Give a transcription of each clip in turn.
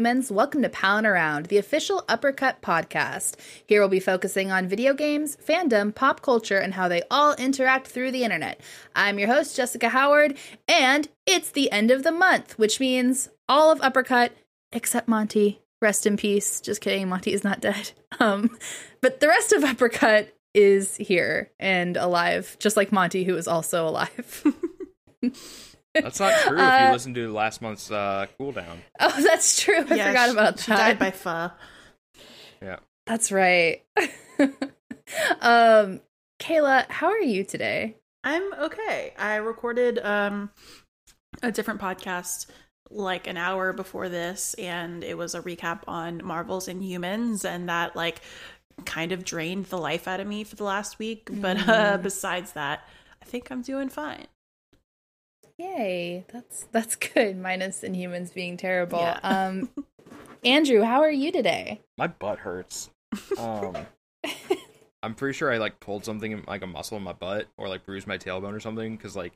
humans. Welcome to Pound Around, the official Uppercut podcast. Here we'll be focusing on video games, fandom, pop culture, and how they all interact through the internet. I'm your host, Jessica Howard, and it's the end of the month, which means all of Uppercut, except Monty. Rest in peace. Just kidding, Monty is not dead. Um, but the rest of Uppercut is here and alive, just like Monty, who is also alive. That's not true if Uh, you listen to last month's uh, cooldown. Oh, that's true. I Yeah, forgot she- about She that. died by pho. Yeah. That's right. um, Kayla, how are you today? I'm okay. I recorded um a different podcast like an hour before this and it was a recap on Marvel's Inhumans, and that like kind of drained the life out of me for the last week, but uh Mm. besides that, I think I'm doing fine. Yay, that's that's good. Minus Inhumans being terrible. Yeah. Um, Andrew, how are you today? My butt hurts. Um, I'm pretty sure I like pulled something like a muscle in my butt or like bruised my tailbone or something because like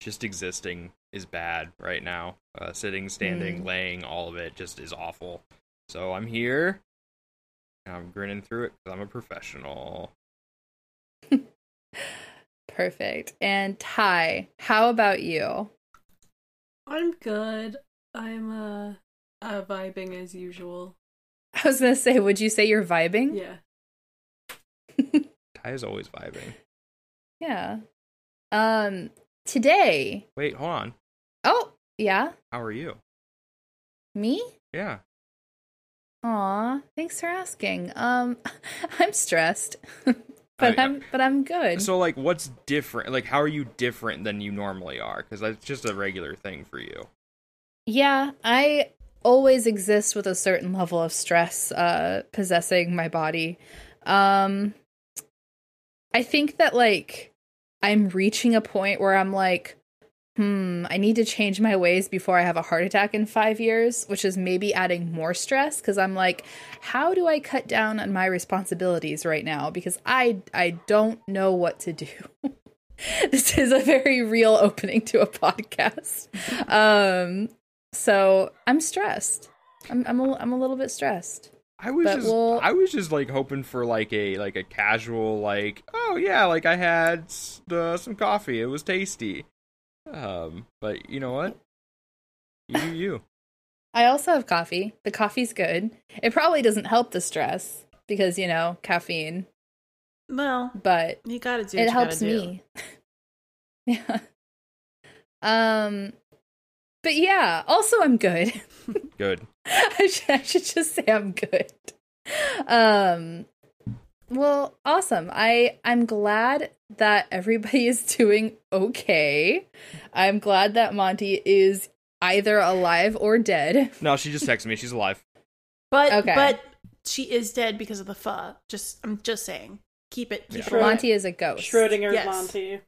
just existing is bad right now. Uh, sitting, standing, Mm. laying, all of it just is awful. So I'm here. And I'm grinning through it because I'm a professional. Perfect. And Ty, how about you? I'm good. I'm uh, uh vibing as usual. I was gonna say, would you say you're vibing? Yeah. Ty is always vibing. Yeah. Um, today. Wait, hold on. Oh, yeah, How are you? me. Yeah. Aw, thanks for asking. Um, I'm stressed, but I- I'm but I'm good. So like, what's different? Like, how are you different than you normally are? Because that's just a regular thing for you. yeah, I always exist with a certain level of stress uh possessing my body. Um, I think that like I'm reaching a point where I'm like, hmm, I need to change my ways before I have a heart attack in five years, which is maybe adding more stress because I'm like, how do I cut down on my responsibilities right now? Because I I don't know what to do. this is a very real opening to a podcast. Um, so I'm stressed. I'm I'm a, I'm a little bit stressed. I was But just we'll- I was just like hoping for like a like a casual like oh yeah like I had uh, some coffee it was tasty, um but you know what you do you I also have coffee. The coffee's good. It probably doesn't help the stress because you know caffeine, Well, but you gotta do it you helps gotta do. me. yeah. Um, but yeah. Also, I'm good. good I should, I should just say I'm good. Um, well, awesome. I I'm glad that everybody is doing okay. I'm glad that Monty is either alive or dead. no she just texted me she's alive But Okay. but she is dead because of the pho. Just I'm just saying. Keep it keep Yeah. it Monty is a ghost. Schrodinger's Yes. Monty.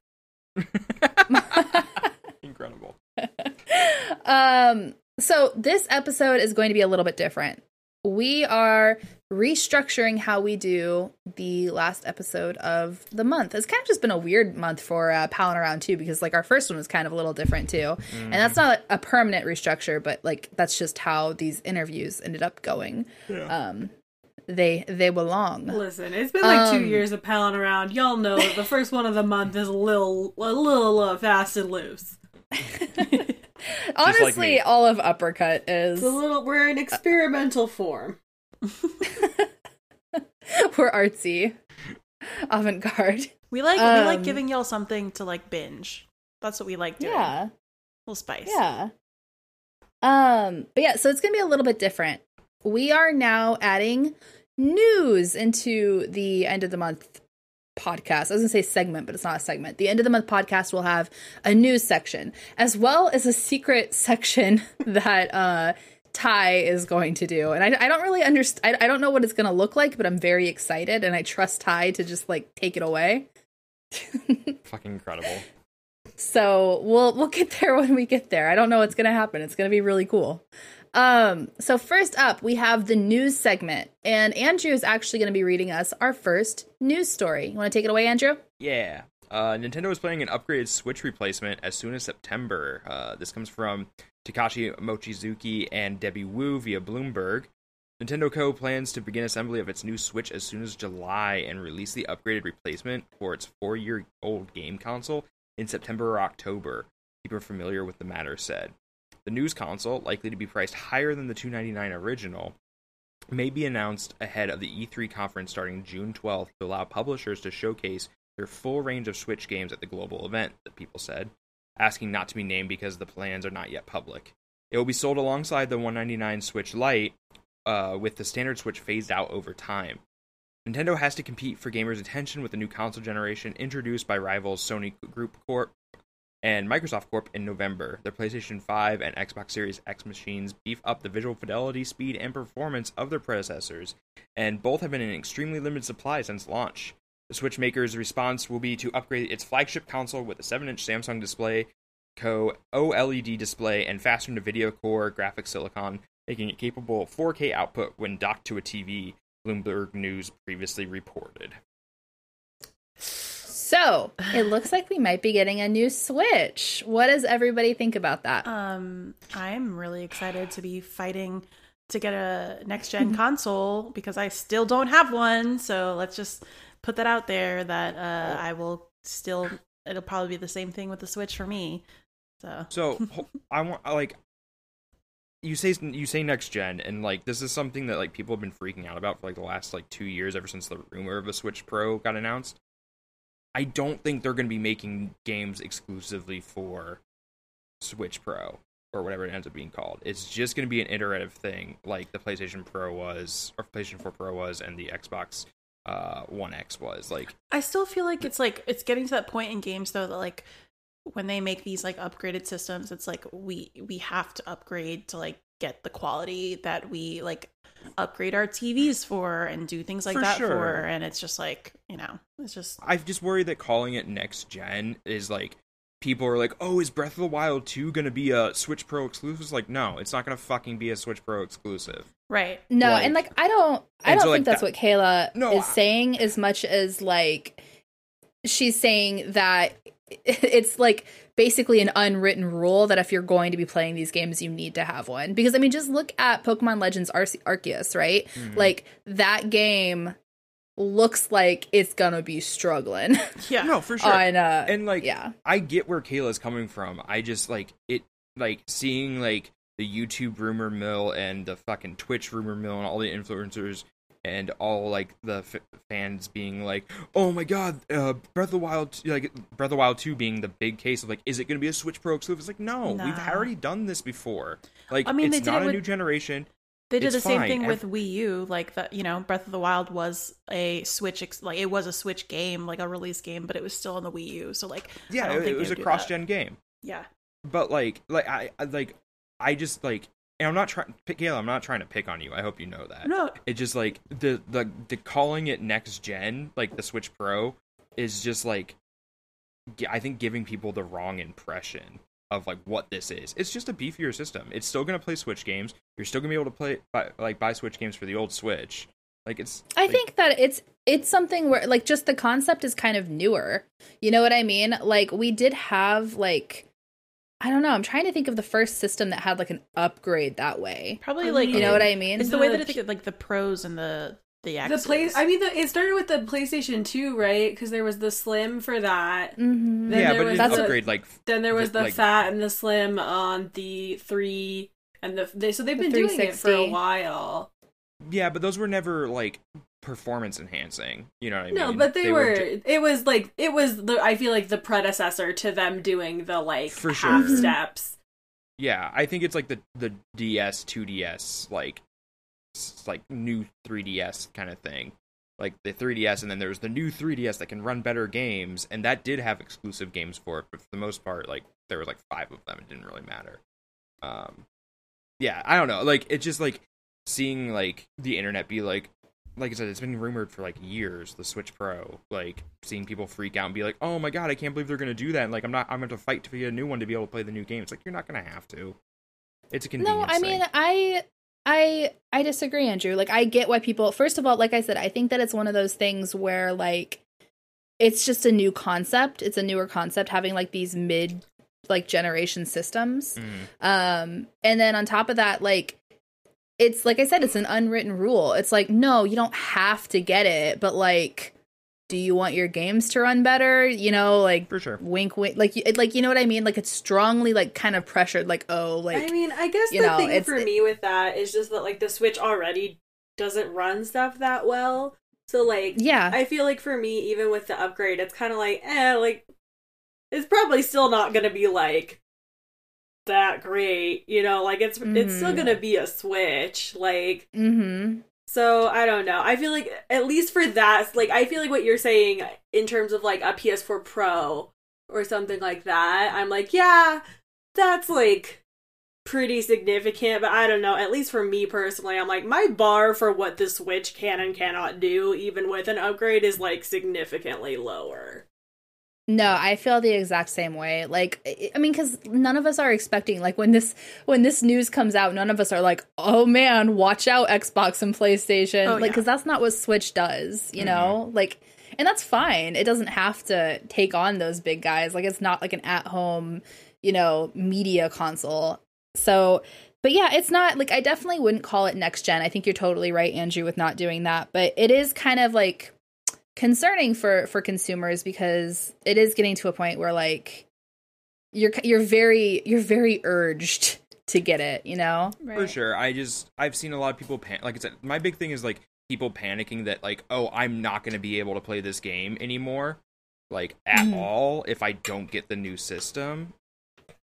incredible um so this episode is going to be a little bit different we are restructuring how we do the last episode of the month it's kind of just been a weird month for uh palin around too because like our first one was kind of a little different too and that's not a permanent restructure but like that's just how these interviews ended up going um they they belong Listen, it's been like two Um, years of palling around. Y'all know that the first one of the month is a little, a little uh, fast and loose. honestly me. all of uppercut is It's a little. We're in experimental form. we're artsy avant-garde We like we like Um, giving y'all something to like binge. That's what we like doing. yeah a little spice. Yeah. Um, but yeah, so it's gonna be a little bit different. We are now adding news into the end of the month podcast. I was gonna say segment, but it's not a segment. The end of the month podcast will have a news section as well as a secret section that uh Ty is going to do. And I, I don't really understand. I, I don't know what it's gonna look like, but I'm very excited and I trust Ty to just like take it away. fucking incredible So we'll we'll get there when we get there. I don't know what's gonna happen. It's gonna be really cool. Um, so first up, we have the news segment, and Andrew is actually gonna be reading us our first news story. You want to take it away, Andrew? Yeah. Uh, Nintendo is planning an upgraded Switch replacement as soon as September. Uh, this comes from Takashi Mochizuki and Debbie Wu via Bloomberg. Nintendo Co. plans to begin assembly of its new Switch as soon as July and release the upgraded replacement for its four year old game console in September or October. People familiar with the matter said. The news console, likely to be priced higher than the 299 original, may be announced ahead of the E3 conference starting June 12th to allow publishers to showcase their full range of Switch games at the global event, the people said, asking not to be named because the plans are not yet public. It will be sold alongside the 199 Switch Lite, uh, with the standard Switch phased out over time. Nintendo has to compete for gamers' attention with the new console generation introduced by rivals Sony Group Corp and Microsoft Corp in November. Their PlayStation 5 and Xbox Series X machines beef up the visual fidelity, speed, and performance of their predecessors, and both have been in extremely limited supply since launch. The Switch maker's response will be to upgrade its flagship console with a 7 inch Samsung display, Co OLED display, and faster NVIDIA Corp graphics silicon, making it capable of 4K output when docked to a TV, Bloomberg News previously reported. So it looks like we might be getting a new Switch. What does everybody think about that? Um, I'm really excited to be fighting to get a next gen console because I still don't have one. So let's just put that out there that uh, I will still. It'll probably be the same thing with the Switch for me. So So I want like you say you say next gen, and like this is something that like people have been freaking out about for like the last like two years, ever since the rumor of a Switch Pro got announced. I don't think they're going to be making games exclusively for Switch Pro or whatever it ends up being called. It's just going to be an iterative thing, like the PlayStation Pro was, or PlayStation 4 Pro was, and the Xbox uh, One X was. Like, I still feel like it's like it's getting to that point in games though that like when they make these like upgraded systems, it's like we we have to upgrade to like get the quality that we like upgrade our TVs for and do things like For that sure. for and it's just like, you know, it's just I just worry that calling it next gen is like people are like, "Oh, is Breath of the Wild 2 going to be a Switch Pro exclusive?" It's like, "No, it's not going to fucking be a Switch Pro exclusive." right. No, Like- and like I don't I don't so, like, think that's that- what Kayla No, is I- saying as much as like she's saying that it's like basically an unwritten rule that if you're going to be playing these games you need to have one. Because I mean just look at Pokemon Legends Arce- Arceus, right? Mhm. Like that game looks like it's going to be struggling Yeah. No, for sure. on uh and like yeah. I get where Kayla's coming from. I just like it like seeing like the YouTube rumor mill and the fucking Twitch rumor mill and all the influencers and all like the f- fans being like, "Oh my god, uh, Breath of the Wild, like Breath of the Wild 2 being the big case of like is it going to be a Switch Pro exclusive?" It's like, "No, we've already done this before." Like I mean, it's not a with- new generation. They did It's the same fine. thing Ev- with Wii U, like that. You know, Breath of the Wild was a Switch, ex- like it was a Switch game, like a release game, but it was still on the Wii U. So like, I Yeah, don't it, think it was a cross-gen that. game. Yeah, but like like I, I like I just like and I'm not trying Kayla, I'm not trying to pick on you. I hope you know that. no, It just like the the the calling it next gen, like the Switch Pro is just like I think giving people the wrong impression of like what this is. It's just a beefier system. It's still going to play Switch games. You're still going to be able to play buy, like buy Switch games for the old Switch. Like it's I like, think that it's it's something where like just the concept is kind of newer. You know what I mean? Like we did have like I don't know, I'm trying to think of the first system that had like an upgrade that way. probably like You know what I mean? It's the way that I think of, like the pros and the the The play. I mean, the, it started with the PlayStation 2, right? Because there was the Slim for that. Mm-hmm. Then yeah, there but it was didn't the- upgrade like Then there was The- the like- fat and the slim on the three and the they, so they've The been doing it for a while. yeah, but those were never like performance enhancing. You know what I No, mean? No, but they, were. ju- it was like it was the. I feel like the predecessor to them doing the like For half sure. steps. Yeah, I think it's like the the DS, 2DS, like s- like new 3DS kind of thing. Like the 3DS, and then there's the new 3DS that can run better games, and that did have exclusive games for it. But for the most part, like there was like five of them. It didn't really matter. Um, yeah, I don't know. Like it's just like seeing like the internet be like, like I said, it's been rumored for like years. The Switch Pro, like seeing people freak out and be like, "Oh my god, I can't believe they're gonna do that!" And like I'm not, I'm going to fight to get a new one to be able to play the new game. It's like you're not gonna have to. It's a convenience. No. I mean thing. I I I disagree, Andrew. Like I get why people first of all, like I said, I think that it's one of those things where like it's just a new concept. It's a newer concept having like these mid like generation systems. Mhm. Um and then on top of that like it's like I said it's an unwritten rule. It's like no, you don't have to get it, but like do you want your games to run better? You know, like For sure. wink wink like you- like you know what I mean? Like it's strongly like kind of pressured like oh like I mean, I guess you the know, thing it's- for me with that is just that like the Switch already doesn't run stuff that well. So like yeah. I feel like for me, even with the upgrade, it's kind of like, eh, like it's probably still not gonna be like that great, you know. Like it's it's still Mhm. gonna be a Switch, like mhm. So. I don't know. I feel like at least for that, like I feel like what you're saying in terms of like a PS4 Pro or something like that. I'm like, yeah, that's like pretty significant, but I don't know. At least for me personally, I'm like my bar for what the Switch can and cannot do, even with an upgrade, is like significantly lower. No, I feel the exact same way. Like, I- mean, because none of us are expecting like when this when this news comes out, none of us are like, "Oh man, watch out, Xbox and PlayStation," Oh, like yeah. because that's not what Switch does, you mm-hmm. know. Like, and that's fine. It doesn't have to take on those big guys. Like, it's not like an at home, you know, media console. So, but yeah, it's not like I definitely wouldn't call it next gen. I think you're totally right, Andrew, with not doing that. But it is kind of like concerning for for consumers because it is getting to a point where like you're you're very you're very urged to get it, you know? For sure. I just I've seen a lot of people pan- like I said my big thing is like people panicking that like oh I'm not going to be able to play this game anymore like at Mhm. all if I don't get the new system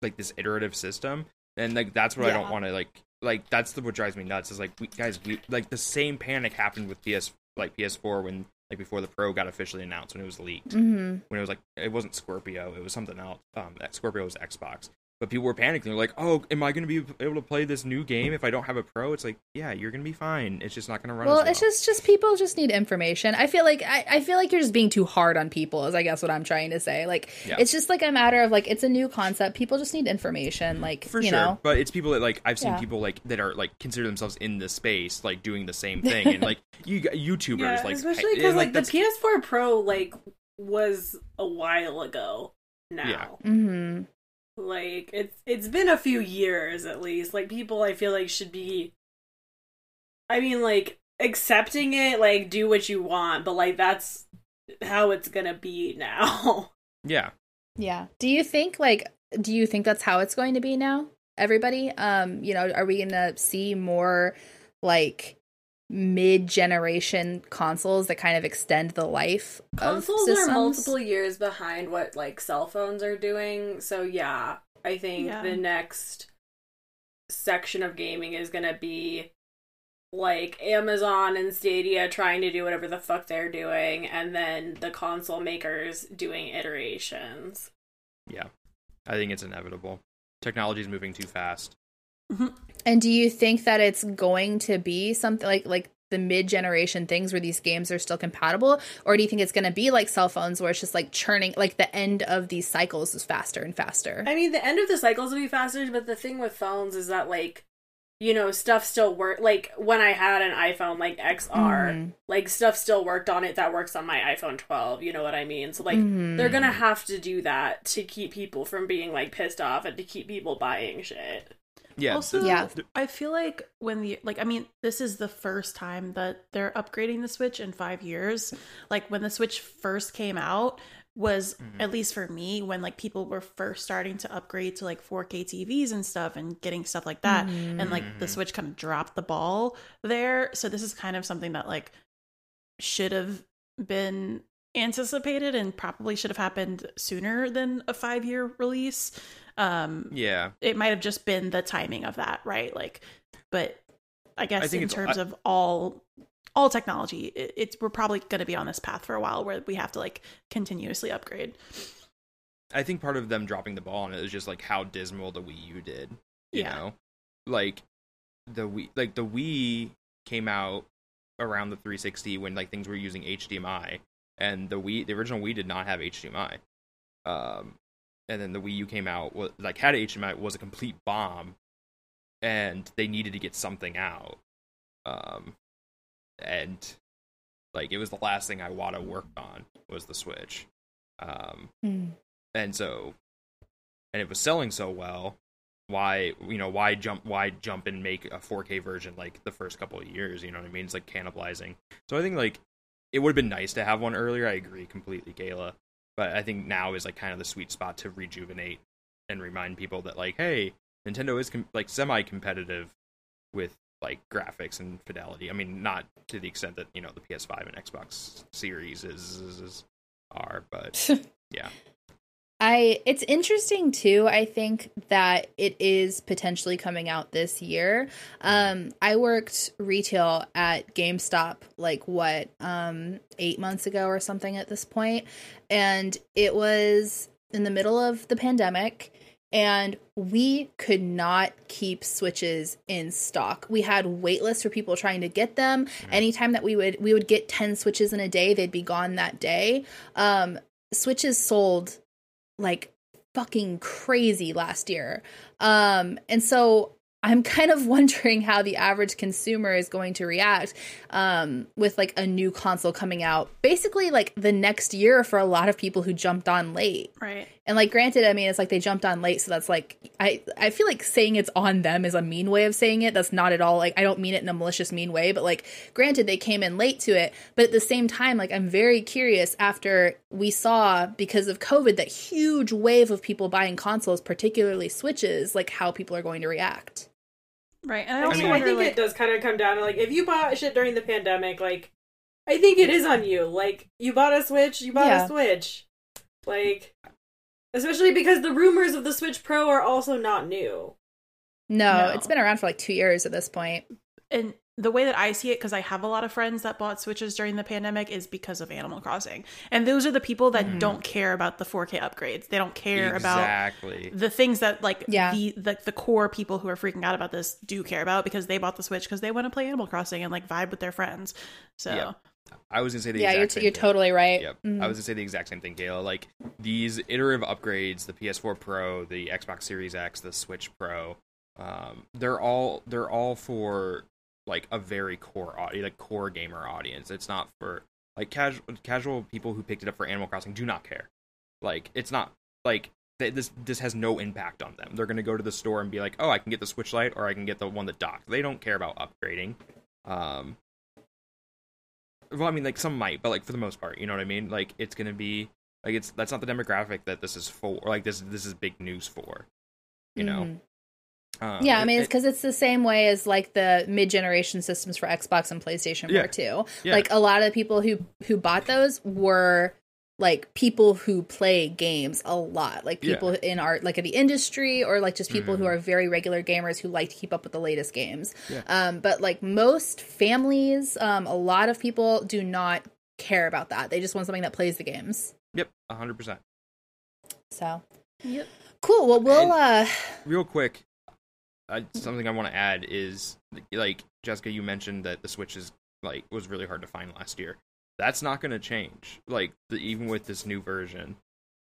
like this iterative system and like that's what I don't want to like like that's the what drives me nuts is like we guys we like the same panic happened with PS like PS4 when like before the Pro got officially announced when it was leaked hmm when it was like it wasn't Scorpio, it was something else. Um, that Scorpio was Xbox, but people were panicking. They're like, "Oh, am I going to be able to play this new game if I don't have a Pro?" It's like, yeah, you're going to be fine. It's just not going to run. Well, as well. it's just just people just need information. I feel like I, I feel like you're just being too hard on people. Is I guess what I'm trying to say. Like Yeah. it's just like a matter of like it's a new concept. People just need information. Like for you sure. know. But it's people that like I've seen Yeah. people like that are like consider themselves in the space, like doing the same thing, and like you got YouTubers, Yeah, like especially because like, that's- the PS4 Pro like was a while ago now. Yeah. hmm Like it's it's been a few years at least. Like people I feel like should be I mean like accepting it, like do what you want, but like that's how it's gonna be now. yeah. Yeah. Do you think like do you think that's how it's going to be now? Everybody, um, you know, are we going to see more like mid-generation consoles that kind of extend the life Consoles of are multiple years behind what like cell phones are doing. So yeah, I think Yeah. the next section of gaming is gonna be like Amazon and Stadia trying to do whatever the fuck they're doing, and then the console makers doing iterations. Yeah. I think it's inevitable. Technology is moving too fast. And do you think that it's going to be something like like the mid-generation things where these games are still compatible or do you think it's going to be like cell phones where it's just like churning like the end of these cycles is faster and faster? I mean, the end of the cycles will be faster, but the thing with phones is that like, you know, stuff still work. Like when I had an iPhone like XR, Mhm. like stuff still worked on it that works on my iPhone 12. You know what I mean? So like, Mhm. they're gonna have to do that to keep people from being like pissed off and to keep people buying shit. Yeah. also, Yeah. I feel like when the like, I mean, this is the first time that they're upgrading the Switch in five years. Like when the Switch first came out, was Mhm. at least for me when like people were first starting to upgrade to like 4K TVs and stuff and getting stuff like that, and like the Mhm. Switch kind of dropped the ball there. So this is kind of something that like should have been anticipated and probably should have happened sooner than a five year release. Um, yeah. it might have just been the timing of that, right? Like, but I guess I in terms I- of all all technology, it, it's we're probably going to be on this path for a while where we have to like continuously upgrade. I think part of them dropping the ball on it is just like how dismal the Wii U did. You Yeah. know, like the Wii, like the Wii came out around the 360 when like things were using HDMI, and the Wii, the original Wii, did not have HDMI. Um, and then the Wii U came out, was like had HDMI, was a complete bomb, and they needed to get something out. Um, and Like it was the last thing Iwata worked on was the Switch. Um, Mm. and so and it was selling so well why you know why jump why jump and make a 4k version like the first couple of years you know what i mean it's like cannibalizing so i think like it would have been nice to have one earlier. I agree completely kayla. But i think now is like kind of the sweet spot to rejuvenate and remind people that like hey nintendo is com- like semi competitive with like graphics and fidelity. I mean not to the extent that you know the ps5 and xbox series is, is, is are but yeah I it's interesting too. I think that it is potentially coming out this year. Um, I worked retail at GameStop like what um, eight months ago or something at this point, and it was in the middle of the pandemic. And we could not keep switches in stock. We had wait lists for people trying to get them. Anytime that we would we would get ten switches in a day, they'd be gone that day. Um, switches sold like fucking crazy last year. Um and so I'm kind of wondering how the average consumer is going to react um, with like a new console coming out, basically like the next year for a lot of people who jumped on late. Right. And like, granted, I mean, it's like they jumped on late, so that's like I I feel like saying it's on them is a mean way of saying it. That's not at all like I don't mean it in a malicious mean way, but like, granted, they came in late to it, but at the same time, like I'm very curious after we saw because of COVID that huge wave of people buying consoles, particularly Switches, like how people are going to react. Right. And I I, also mean, I think like, it does kind of come down to like if you bought shit during the pandemic, like I think it is on you. Like you bought a Switch, you bought Yeah. a Switch. Like especially because the rumors of the Switch Pro are also not new. No, No. it's been around for like two years at this point. and the way that I see it, because I have a lot of friends that bought Switches during the pandemic, is because of Animal Crossing. And those are the people that Mhm. don't care about the 4K upgrades. They don't care about exactly the things that like Yeah. the, the the core people who are freaking out about this do care about because they bought the Switch because they want to play Animal Crossing and like vibe with their friends. So Yeah. I was gonna say the Yeah, exact you're same t- you're thing. totally right. Yep. Mhm. I was gonna say the exact same thing, Kayla. Like these iterative upgrades, the PS4 Pro, the Xbox Series X, the Switch Pro, um, they're all they're all for like a very core audience, like core gamer audience. It's not for like casual casual people who picked it up for Animal Crossing do not care. Like it's not like th- this this has no impact on them. They're gonna go to the store and be like, oh, I can get the Switch Lite or I can get the one that docks. They don't care about upgrading. Um, well, I mean, like some might, but like for the most part, you know what I mean. Like it's gonna be like it's that's not the demographic that this is for. Like this this is big news for. You know. Um, Yeah, I it- mean, it's because it's the same way as like the mid-generation systems for Xbox and PlayStation Yeah. were too. Yeah. Like a lot of the people who who bought those were like people who play games a lot, like Yeah. people in art, like in the industry, or like just people who Mhm. are very regular gamers who like to keep up with the latest games. Yeah. Um, but like most families, um, a lot of people do not care about that. They just want something that plays the games. Yep, hundred percent. So Yep. cool. Well, we'll And- uh, Real quick, I, something I want to add is like Jessica, you mentioned that the Switch is like was really hard to find last year. That's not going to change. Like the, even with this new version,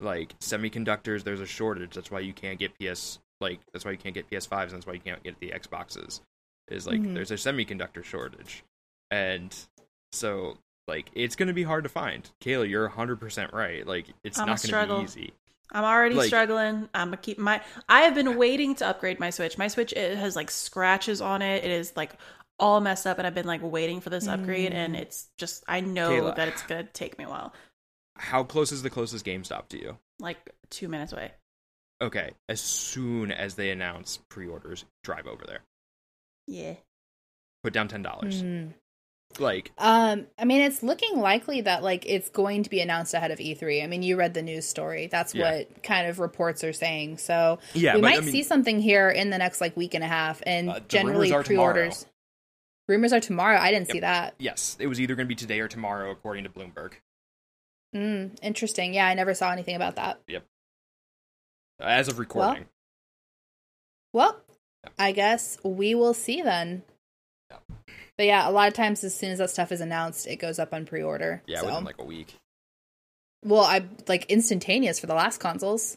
like semiconductors, there's a shortage. That's why you can't get PS like that's why you can't get PS5s. And that's why you can't get the Xboxes. Is like Mhm. there's a semiconductor shortage, and so like it's going to be hard to find. Kayla, you're 100 percent right. Like it's I'm not going to be easy. I'm already Like- struggling. I'm gonna keep my. I have been waiting to upgrade my Switch. My Switch it has like scratches on it. It is like all messed up, and I've been like waiting for this upgrade, and Mm. it's just I know Kayla. that it's gonna take me a while, How close is the closest GameStop to you? like two minutes away. Okay, as soon as they announce pre-orders, drive over there. Yeah. Put down ten dollars. mm. Like, Um, I mean, it's looking likely that like it's going to be announced ahead of E3. I mean, you read the news story. That's Yeah. what kind of reports are saying. So yeah, we but, might I mean, see something here in the next like week and a half. And Uh, generally, rumors are tomorrow. pre-orders. Rumors are tomorrow. I didn't see that. yes, it was either going to be today or tomorrow, according to Bloomberg. Mm, interesting. Yeah, I never saw anything about that. Yep as of recording, Well, Yeah. I guess we will see then. Yeah. But yeah, a lot of times as soon as that stuff is announced, it goes up on pre-order. yeah, So- within like a week. well, I like instantaneous for the last consoles.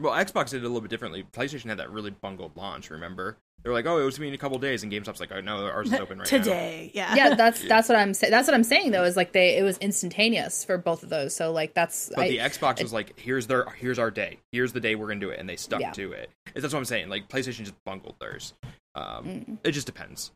well, Xbox did it a little bit differently. PlayStation had that really bungled launch. Remember, they were like, "Oh, it was gonna be in a couple days," and GameStop's like, "Oh no, ours is open right now." Today, yeah. yeah, that's that's what I'm saying. That's what I'm saying though. Is like they it was instantaneous for both of those. So like that's But I, the Xbox was like, "Here's their, here's our day. Here's the day we're gonna do it," and they stuck Yeah. to it. That's what I'm saying. Like PlayStation just bungled theirs. Um, Mm. It just depends.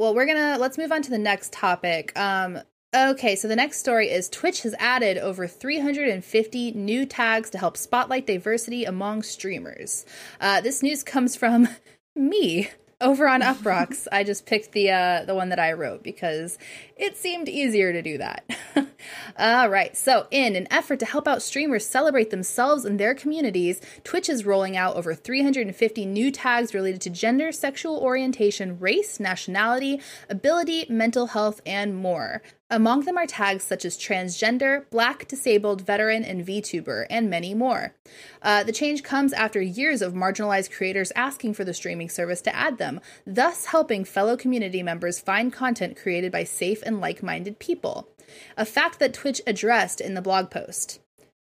Well, we're gonna let's move on to the next topic. Um, okay, so the next story is Twitch has added over 350 new tags to help spotlight diversity among streamers. Uh, this news comes from me over on Uprocks. I just picked the uh, the one that I wrote because it seemed easier to do that. All right, so in an effort to help out streamers celebrate themselves and their communities, Twitch is rolling out over 350 new tags related to gender, sexual orientation, race, nationality, ability, mental health, and more. Among them are tags such as transgender, black, disabled, veteran, and VTuber, and many more. Uh, the change comes after years of marginalized creators asking for the streaming service to add them, thus helping fellow community members find content created by safe and like minded people. A fact that Twitch addressed in the blog post.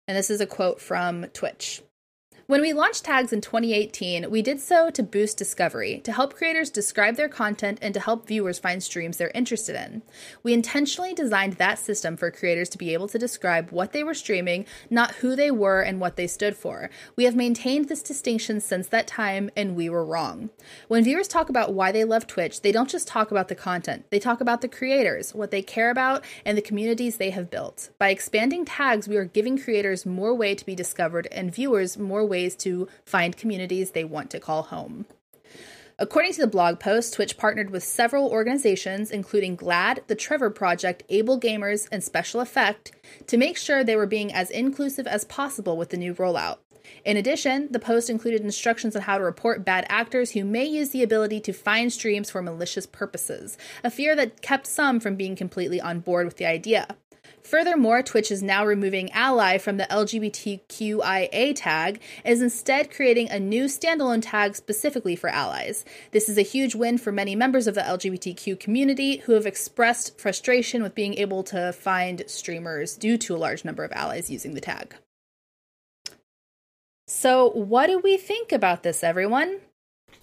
And this is a quote from Twitch. When we launched tags in 2018, we did so to boost discovery, to help creators describe their content, and to help viewers find streams they're interested in. We intentionally designed that system for creators to be able to describe what they were streaming, not who they were and what they stood for. We have maintained this distinction since that time, and we were wrong. When viewers talk about why they love Twitch, they don't just talk about the content, they talk about the creators, what they care about, and the communities they have built. By expanding tags, we are giving creators more way to be discovered and viewers more ways to find communities they want to call home. According to the blog post, Twitch partnered with several organizations, including GLAAD, the Trevor Project, Able Gamers, and Special Effect, to make sure they were being as inclusive as possible with the new rollout. In addition, the post included instructions on how to report bad actors who may use the ability to find streams for malicious purposes, a fear that kept some from being completely on board with the idea. Furthermore, Twitch is now removing ally from the LGBTQIA tag and is instead creating a new standalone tag specifically for allies. This is a huge win for many members of the LGBTQ community who have expressed frustration with being able to find streamers due to a large number of allies using the tag. So, what do we think about this, everyone?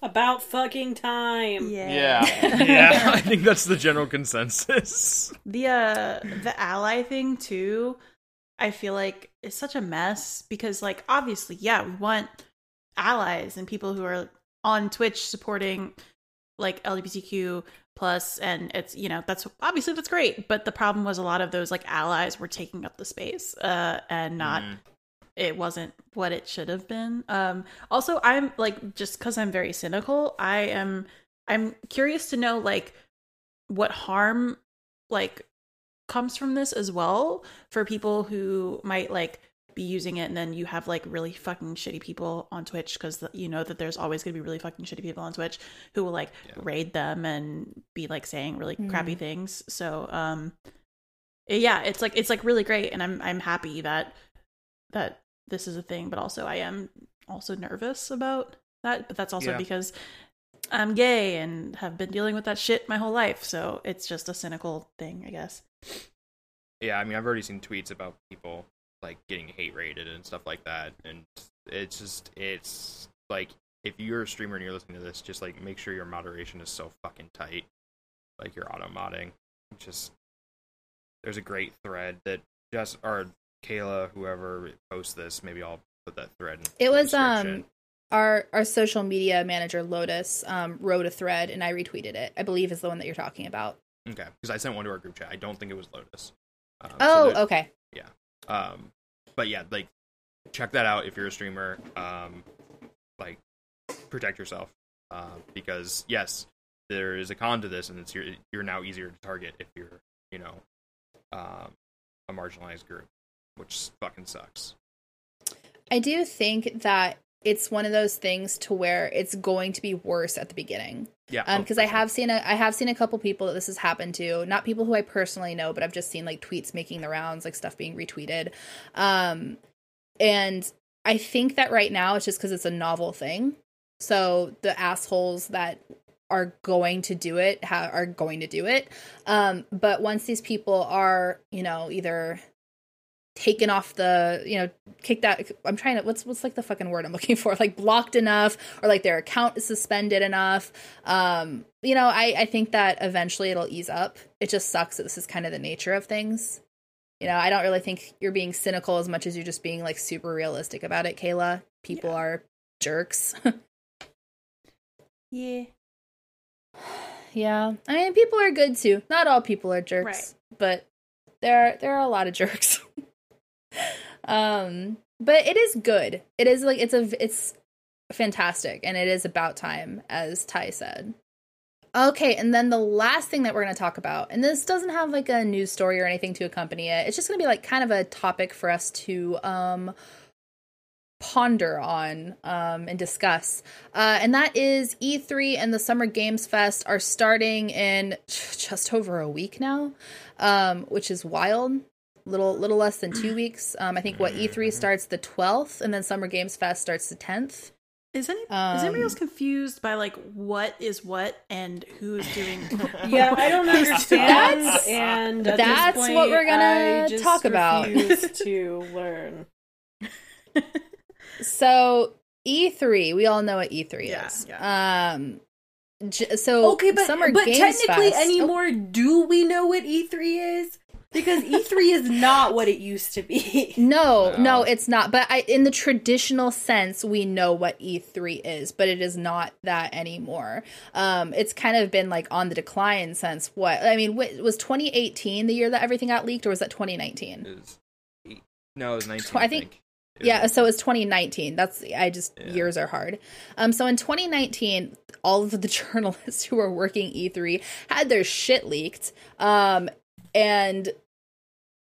About fucking time. Yeah. yeah. yeah. I think that's the general consensus. The uh the ally thing too, I feel like is such a mess because like obviously, yeah, we want allies and people who are on Twitch supporting like LGBTQ plus and it's you know that's obviously that's great but the problem was a lot of those like allies were taking up the space uh and not Mm. It wasn't what it should have been um also i'm like just because i'm very cynical i am i'm curious to know like what harm like comes from this as well for people who might like be using it and then you have like really fucking shitty people on twitch because you know that there's always going to be really fucking shitty people on twitch who will like Yeah. raid them and be like saying really Mm. crappy things so um yeah it's like it's like really great and i'm i'm happy that that this is a thing but also i am also nervous about that but that's also Yeah. because i'm gay and have been dealing with that shit my whole life so it's just a cynical thing i guess Yeah, I mean, I've already seen tweets about people like getting hate raided and stuff like that, and it's just it's like if you're a streamer and you're listening to this, just like make sure your moderation is so fucking tight, like you're auto modding. Just there's a great thread that just or Kayla, whoever posts this, maybe I'll put that thread. In It was um our our social media manager Lotus um wrote a thread and I retweeted it. I believe is the one that you're talking about. okay because I sent one to our group chat. I don't think it was Lotus. Um, so Oh, there- okay. Yeah. Um, but yeah, like check that out if you're a streamer. Um, like protect yourself, uh, because yes, there is a con to this, and it's you're, you're now easier to target if you're you know um, a marginalized group, which fucking sucks. I do think that it's one of those things to where it's going to be worse at the beginning. Yeah, Um oh, because for I sure. have seen a I have seen a couple people that this has happened to, not people who I personally know, but I've just seen like tweets making the rounds, like stuff being retweeted. Um and I think that right now it's just cuz it's a novel thing. So the assholes that are going to do it ha- are going to do it. Um but once these people are, you know, either taken off the you know kicked out i'm trying to what's what's like the fucking word i'm looking for? Like blocked enough or like their account is suspended enough. Um you know i i think that eventually it'll ease up. It just sucks that this is kind of the nature of things. You know i don't really think you're being cynical as much as you're just being like super realistic about it kayla. People Yeah. are jerks. Yeah. yeah. I mean people are good too. Not all people are jerks Right. but there are there are a lot of jerks um but it is good it is like it's a it's fantastic and it is about time as ty said okay and then the last thing that we're going to talk about and this doesn't have like a news story or anything to accompany it it's just going to be like kind of a topic for us to um ponder on um, and discuss. Uh, and that is E3 and the Summer Games Fest are starting in just over a week now, um, which is wild. Little little less than two weeks. Um, I think what E3 starts the 12th, and then Summer Games Fest starts the 10th. Is any is Um, anybody else confused by like what is what and who's doing? Yeah, I don't understand. That's- and at that's this point, what we're gonna I just talk about. to learn. So E3, we all know what E3 Yeah, is. Um, so Okay, but Summer but Games technically Fest- oh, anymore, do we know what E3 is? Because E3 is not what it used to be. No, No. no, it's not. But I, in the traditional sense, we know what E3 is, but it is not that anymore. Um, it's kind of been like on the decline since what? I mean, wh- was 2018 the year that everything got leaked, or was that 2019? It was eight- no, it was 19. Tw- I I think- think. It was Yeah, so it's 2019. That's I just Yeah. years are hard. Um, so in 2019, all of the journalists who were working E3 had their shit leaked. Um, and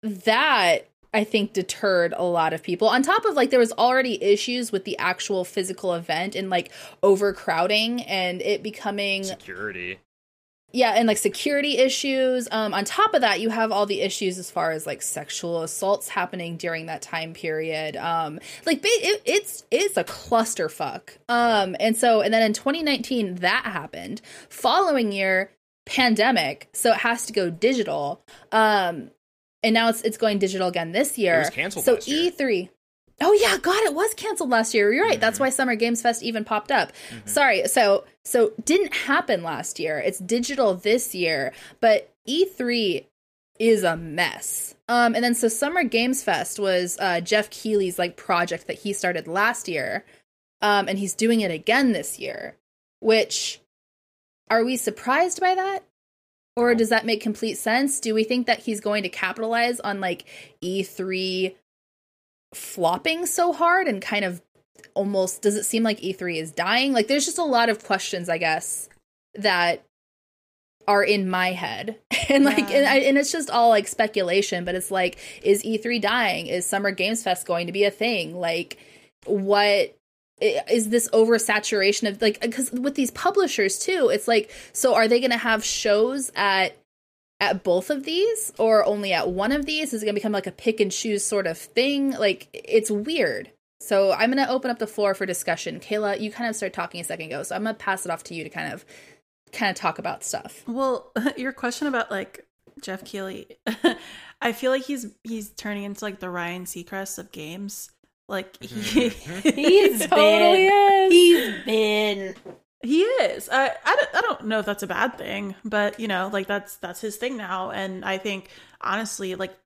that I think deterred a lot of people. On top of like there was already issues with the actual physical event and like overcrowding and it becoming security. yeah and like security issues um on top of that you have all the issues as far as like sexual assaults happening during that time period um like it, it's it's a clusterfuck um and so and then in 2019 that happened following year pandemic so it has to go digital um and now it's it's going digital again this year was canceled so e3 Oh yeah, God, it was canceled last year. You're right. That's Mhm. why Summer Games Fest even popped up. Mhm. Sorry. So so didn't happen last year. It's digital this year, but E3 is a mess. Um and then so Summer Games Fest was uh Geoff Keighley's like project that he started last year. Um and he's doing it again this year, which are we surprised by that? Or does that make complete sense? Do we think that he's going to capitalize on like E3 flopping so hard and kind of almost does it seem like E3 is dying? Like there's just a lot of questions, I guess, that are in my head. And like Yeah. and, I, and it's just all like speculation, but it's like is E3 dying? Is Summer Games Fest going to be a thing? Like what is this oversaturation of like because with these publishers too it's like so are they going to have shows at at both of these or only at one of these? Is it going to become like a pick and choose sort of thing? Like it's weird. So i'm going to open up the floor for discussion. Kayla you kind of started talking a second ago so i'm going to pass it off to you to kind of kind of talk about stuff. Well, your question about like Geoff Keighley, I feel like he's he's turning into like the Ryan Seacrest of games. Like he He's Totally been. is. He's been. he is. I, I don't, I don't know if that's a bad thing, but you know, like that's that's his thing now. And I think honestly, like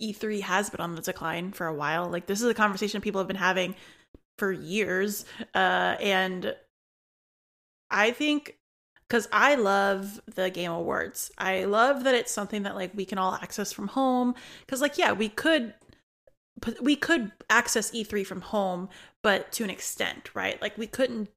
E3 has been on the decline for a while. Like this is a conversation people have been having for years, uh, and I think because I love the Game Awards. I love that it's something that like we can all access from home. Because like yeah, we could we could access E3 from home, but to an extent, right? Like we couldn't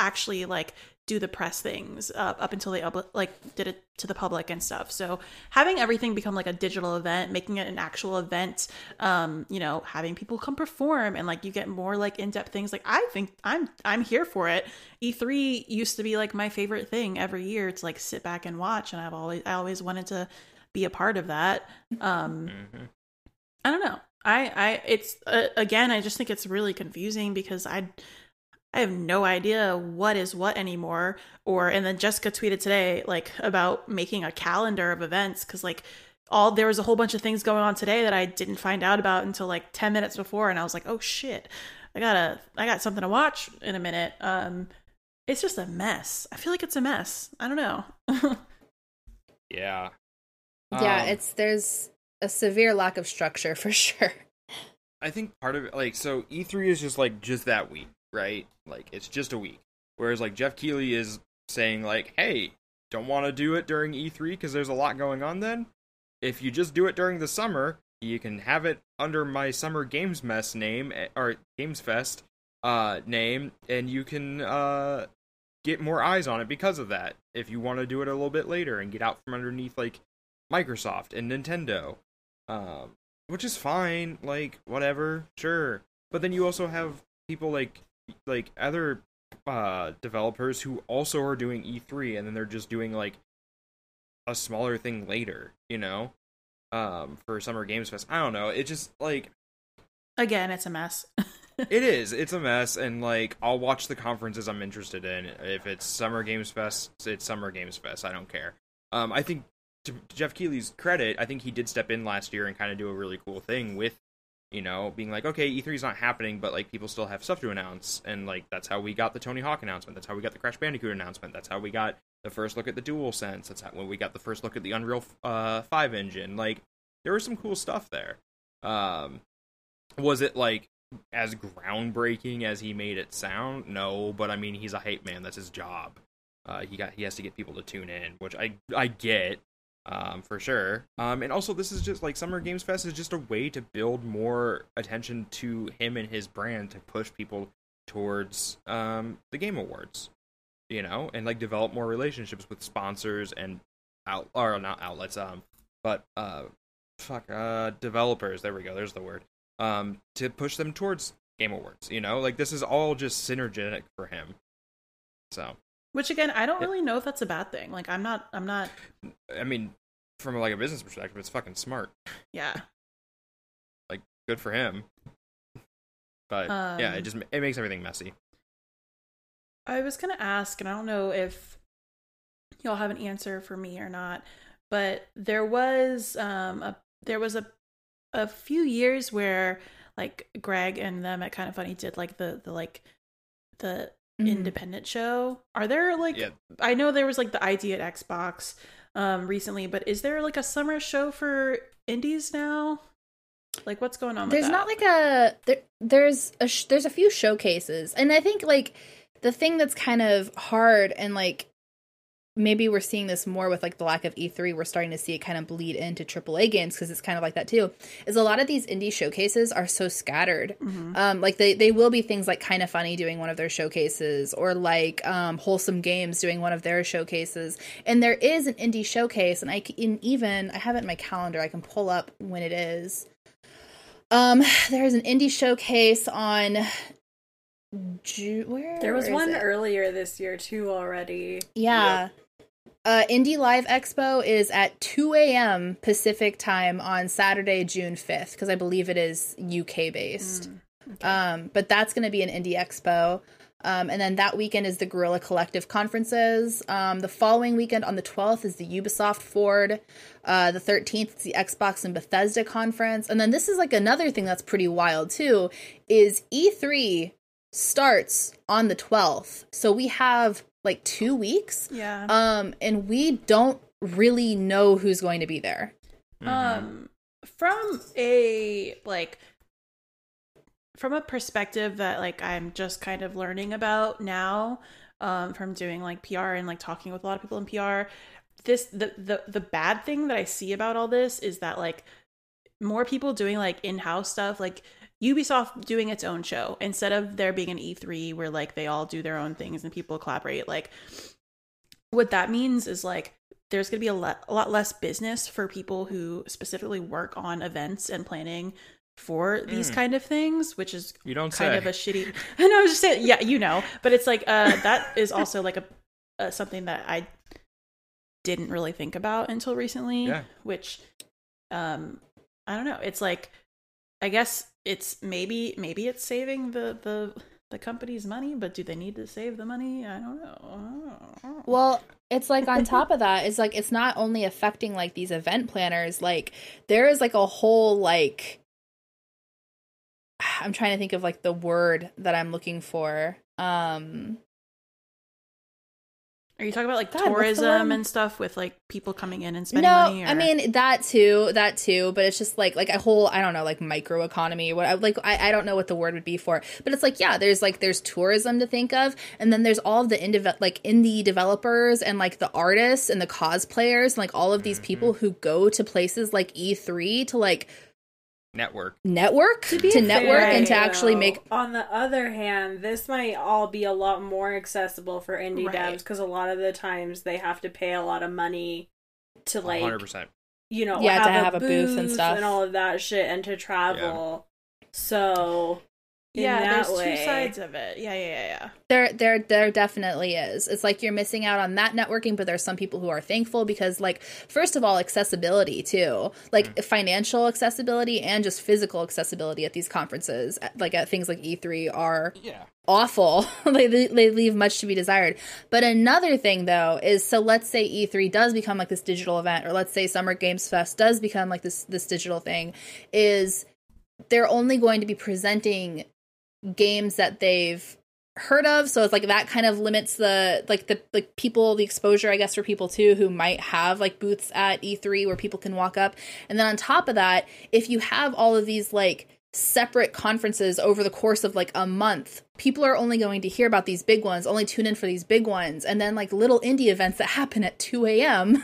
actually like do the press things uh, up until they like did it to the public and stuff. So having everything become like a digital event, making it an actual event, um, you know, having people come perform and like you get more like in-depth things. Like I think I'm I'm here for it. E3 used to be like my favorite thing every year to like sit back and watch, and I've always I always wanted to be a part of that. Um, Mhm. I don't know. I I it's uh, again I just think it's really confusing because I I have no idea what is what anymore or and then Jessica tweeted today like about making a calendar of events cuz like all there was a whole bunch of things going on today that I didn't find out about until like 10 minutes before and I was like, "Oh shit. I got to I got something to watch in a minute." Um it's just a mess. I feel like it's a mess. I don't know. Yeah. Yeah, Um, it's there's a severe lack of structure for sure. I think part of it, like, so E3 is just like just that week, right? Like, it's just a week. Whereas, like, Geoff Keighley is saying, like, hey, don't want to do it during E3 because there's a lot going on then. If you just do it during the summer, you can have it under my Summer Games Mess name, eh, or Games Fest uh, name, and you can uh, get more eyes on it because of that. If you want to do it a little bit later and get out from underneath, like, Microsoft and Nintendo. Um, which is fine like whatever sure. But then you also have people like like other uh developers who also are doing E3 and then they're just doing like a smaller thing later you know um for summer games fest. I don't know. It just like Again, it's a mess. it is. It's a mess and like i'll watch the conferences i'm interested in. If it's summer games fest it's summer games fest. I don't care. Um i think to geoff keighley's credit i think he did step in last year and kind of do a really cool thing with you know being like okay e3's not happening but like people still have stuff to announce. And like that's how we got the tony hawk announcement. That's how we got the crash bandicoot announcement. That's how we got the first look at the dual sense that's how when we got the first look at the unreal uh 5 engine. Like there was some cool stuff there. Um was it like as groundbreaking as he made it sound? No but i mean he's a hype man. That's his job. Uh he got he has to get people to tune in which i i get um for sure. Um and also this is just like summer games fest is just a way to build more attention to him and his brand to push people towards um the game awards you know and like develop more relationships with sponsors and out or not outlets um but uh fuck uh developers. There we go. There's the word. Um to push them towards game awards you know? Like this is all just synergetic for him. So Which again, I don't really know if that's a bad thing. Like I'm not I'm not i mean from like a business perspective it's fucking smart yeah. like good for him but yeah it Um, just it makes everything messy I was gonna ask, and I don't know if y'all have an answer for me or not, but there was um a there was a a few years where like Greg and them at Kind of Funny did like the the like the Mhm. independent show. Are there like yeah I know there was like the ID at Xbox um recently, but is there like a summer show for indies now? Like what's going on? there's with not like a there, there's a sh- there's a few showcases and i think like the thing that's kind of hard and like maybe we're seeing this more with like the lack of e3 we're starting to see it kind of bleed into aaa games because it's kind of like that too is a lot of these indie showcases are so scattered. Mhm. um like they they will be things like kind of funny doing one of their showcases or like um wholesome games doing one of their showcases. And there is an indie showcase and i can even i have it in my calendar i can pull up when it is. Um there's an indie showcase on Ju- where There was one it? earlier this year too already. yeah uh indie live expo is at 2 a.m pacific time on saturday june 5th because i believe it is uk based Mm, um, but that's going to be an indie expo. Um, and then that weekend is the Guerrilla Collective conferences. Um, the following weekend on the 12th is the Ubisoft Forward. Uh, the 13th is the Xbox and Bethesda conference. And then this is like another thing that's pretty wild too is E3 starts on the 12th. So we have like two weeks. yeah. Um, and we don't really know who's going to be there. Mhm. um from a like from a perspective that like i'm just kind of learning about now um from doing like pr and like talking with a lot of people in pr this the the, the bad thing that i see about all this is that like more people doing like in-house stuff like ubisoft doing its own show instead of there being an e3 where like they all do their own things and people collaborate like what that means is like there's going to be a, le- a lot less business for people who specifically work on events and planning for these Mm. kind of things, which is you don't kind say of a shitty. And I was just saying, yeah, you know, but it's like uh, that is also like a, a something that I didn't really think about until recently. Yeah. Which, um, I don't know. It's like, I guess it's maybe maybe it's saving the the the company's money, but do they need to save the money? I don't know. Well, it's like on top of that, it's like it's not only affecting like these event planners, like there is like a whole like I'm trying to think of like the word that I'm looking for. Um Are you talking about like God, tourism and stuff with like people coming in and spending no, money? Or... I mean that too, that too, but it's just like like a whole I don't know like micro economy. What I like I, I don't know what the word would be for, but it's like yeah, there's like there's tourism to think of, and then there's all of the indie like indie developers and like the artists and the cosplayers and like all of these Mm-hmm. people who go to places like E3 to like Network. network to, be network fair, and to actually make On the other hand, this might all be a lot more accessible for indie Right. devs because a lot of the times they have to pay a lot of money to like 100%. you know Yeah, to have, have a booth and stuff. and all of that shit and to travel. So in yeah, that there's way, two sides of it. Yeah, yeah, yeah, yeah. There, there, there definitely is. It's like you're missing out on that networking, but there's some people who are thankful because, like, first of all, accessibility too, like mm. financial accessibility and just physical accessibility at these conferences, like at things like E3, are Yeah. awful. they they leave much to be desired. But another thing though is so let's say E3 does become like this digital event or let's say Summer Games Fest does become like this this digital thing is they're only going to be presenting games that they've heard of. So it's like that kind of limits the like the like people the exposure i guess for people too who might have like booths at e3 where people can walk up. And then on top of that if you have all of these like separate conferences over the course of like a month people are only going to hear about these big ones only tune in for these big ones and then like little indie events that happen at 2 a.m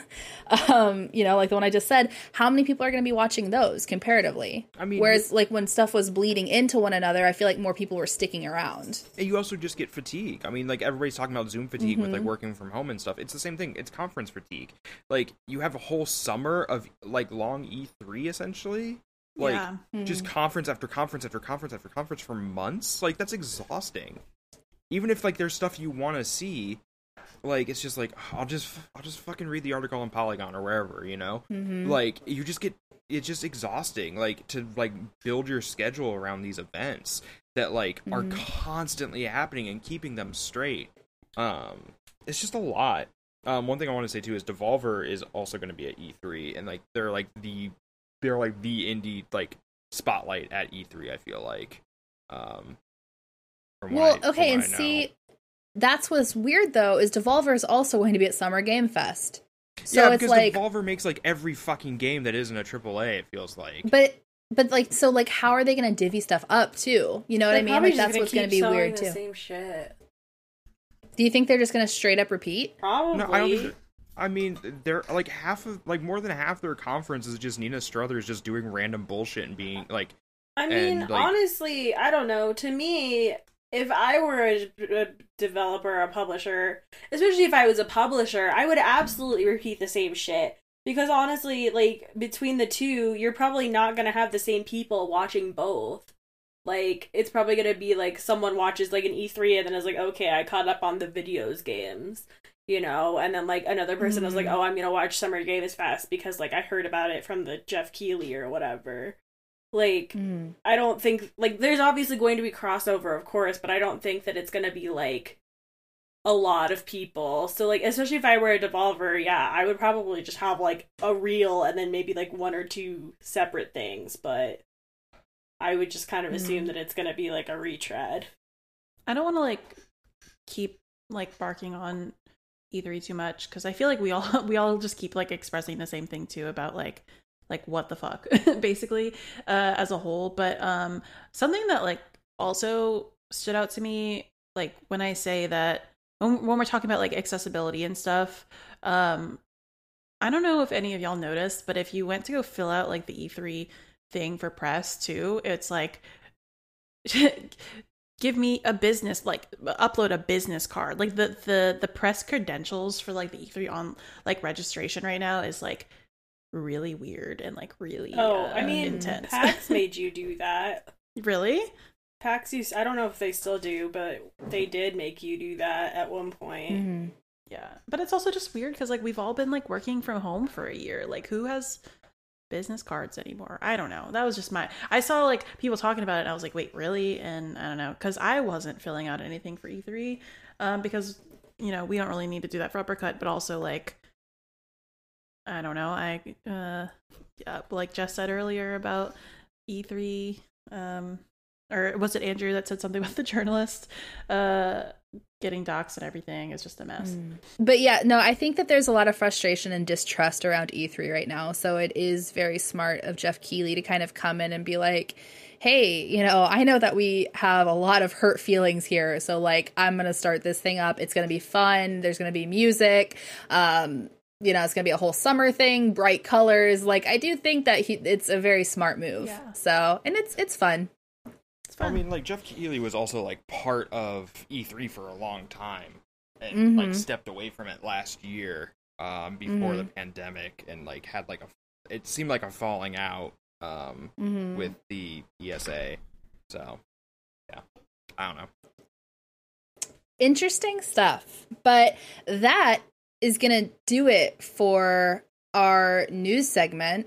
um you know like the one i just said how many people are going to be watching those comparatively I mean, whereas like when stuff was bleeding into one another i feel like more people were sticking around And you also just get fatigue. I mean, like everybody's talking about Zoom fatigue with like Mhm. working from home and stuff. It's the same thing. It's conference fatigue. Like you have a whole summer of like long E3 essentially. Like yeah. just conference after conference after conference after conference for months. Like that's exhausting. Even if like there's stuff you want to see, like it's just like I'll just I'll just fucking read the article on Polygon or wherever, you know? Mhm. Like you just get it's just exhausting like to like build your schedule around these events that like are Mhm. constantly happening and keeping them straight. Um it's just a lot. Um one thing I want to say too is Devolver is also going to be at E3 and like they're like the they're like the indie like spotlight at E3 I feel like. Um from what well I- okay what and I know. see that's what's weird though is devolver is also going to be at summer game fest so yeah, it's because like Devolver makes like every fucking game that isn't a AAA. It feels like. but but like so like how are they going to divvy stuff up too you know what They're i mean probably like just that's what's going to be weird the too Same shit. do you think they're just going to straight up repeat Probably. No, I don't. Think I mean, they're like half of like more than half their conference is just Nina Struthers just doing random bullshit and being like, I mean, and, like- honestly, I don't know. To me, if I were a, a developer, a publisher, especially if I was a publisher, I would absolutely repeat the same shit. Because honestly, like between the two, you're probably not gonna have the same people watching both. Like it's probably gonna be like someone watches like an E3 and then is like, okay, I caught up on the videos games, you know, and then like another person was like, Mhm. oh, I'm gonna watch Summer Games Fest because like I heard about it from the Geoff Keighley or whatever. Like Mm. I don't think like there's obviously going to be crossover, of course, but I don't think that it's gonna be like a lot of people. So like especially if I were a devolver, yeah, I would probably just have like a reel and then maybe like one or two separate things, but I would just kind of assume Mm. that it's gonna be like a retread. I don't want to like keep like barking on E3 too much because I feel like we all we all just keep like expressing the same thing too about like like what the fuck basically uh as a whole. But um something that like also stood out to me like when I say that when, when we're talking about like accessibility and stuff um I don't know if any of y'all noticed but if you went to go fill out like the E3 thing for press too it's like give me a business like upload a business card like the the the press credentials for like the e3 on like registration right now is like really weird and like really Oh, uh, I mean, intense PAX made you do that. really PAX used I don't know if they still do, but they did make you do that at one point. Mhm. yeah but it's also just weird because like we've all been like working from home for a year like who has business cards anymore. I don't know. That was just my. I saw like people talking about it, and I was like, wait, really? And I don't know because I wasn't filling out anything for E3 um, because you know we don't really need to do that for Uppercut, but also like I don't know. I uh, yeah, like Jess said earlier about E3. Um, or was it Andrew that said something about the journalist uh, getting docs and everything? is just a mess. Mm. But yeah, no, I think that there's a lot of frustration and distrust around E3 right now. So it is very smart of Geoff Keighley to kind of come in and be like, hey, you know, I know that we have a lot of hurt feelings here. So, like, I'm going to start this thing up. It's going to be fun. There's going to be music. Um, you know, it's going to be a whole summer thing, bright colors. Like, I do think that he, it's a very smart move. Yeah. So, and it's, it's fun. Fun. I mean, like Geoff Keighley was also like part of E3 for a long time, and Mhm. like stepped away from it last year, um, before the Mhm. pandemic, and like had like a, it seemed like a falling out, um, Mm-hmm. with the ESA. So, yeah, I don't know. interesting stuff. But that is going to do it for our news segment.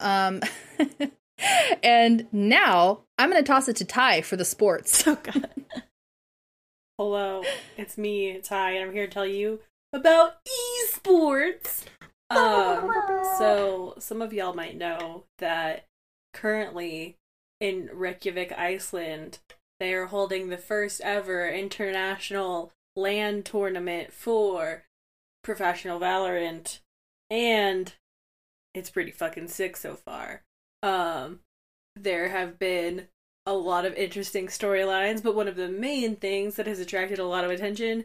Um, and now I'm going to toss it to Ty for the sports. oh god. Hello, it's me, Ty, and I'm here to tell you about esports. Um, so some of y'all might know that currently in Reykjavik, Iceland, they are holding the first ever international LAN tournament for professional Valorant, and it's pretty fucking sick so far. Um, there have been a lot of interesting storylines, but one of the main things that has attracted a lot of attention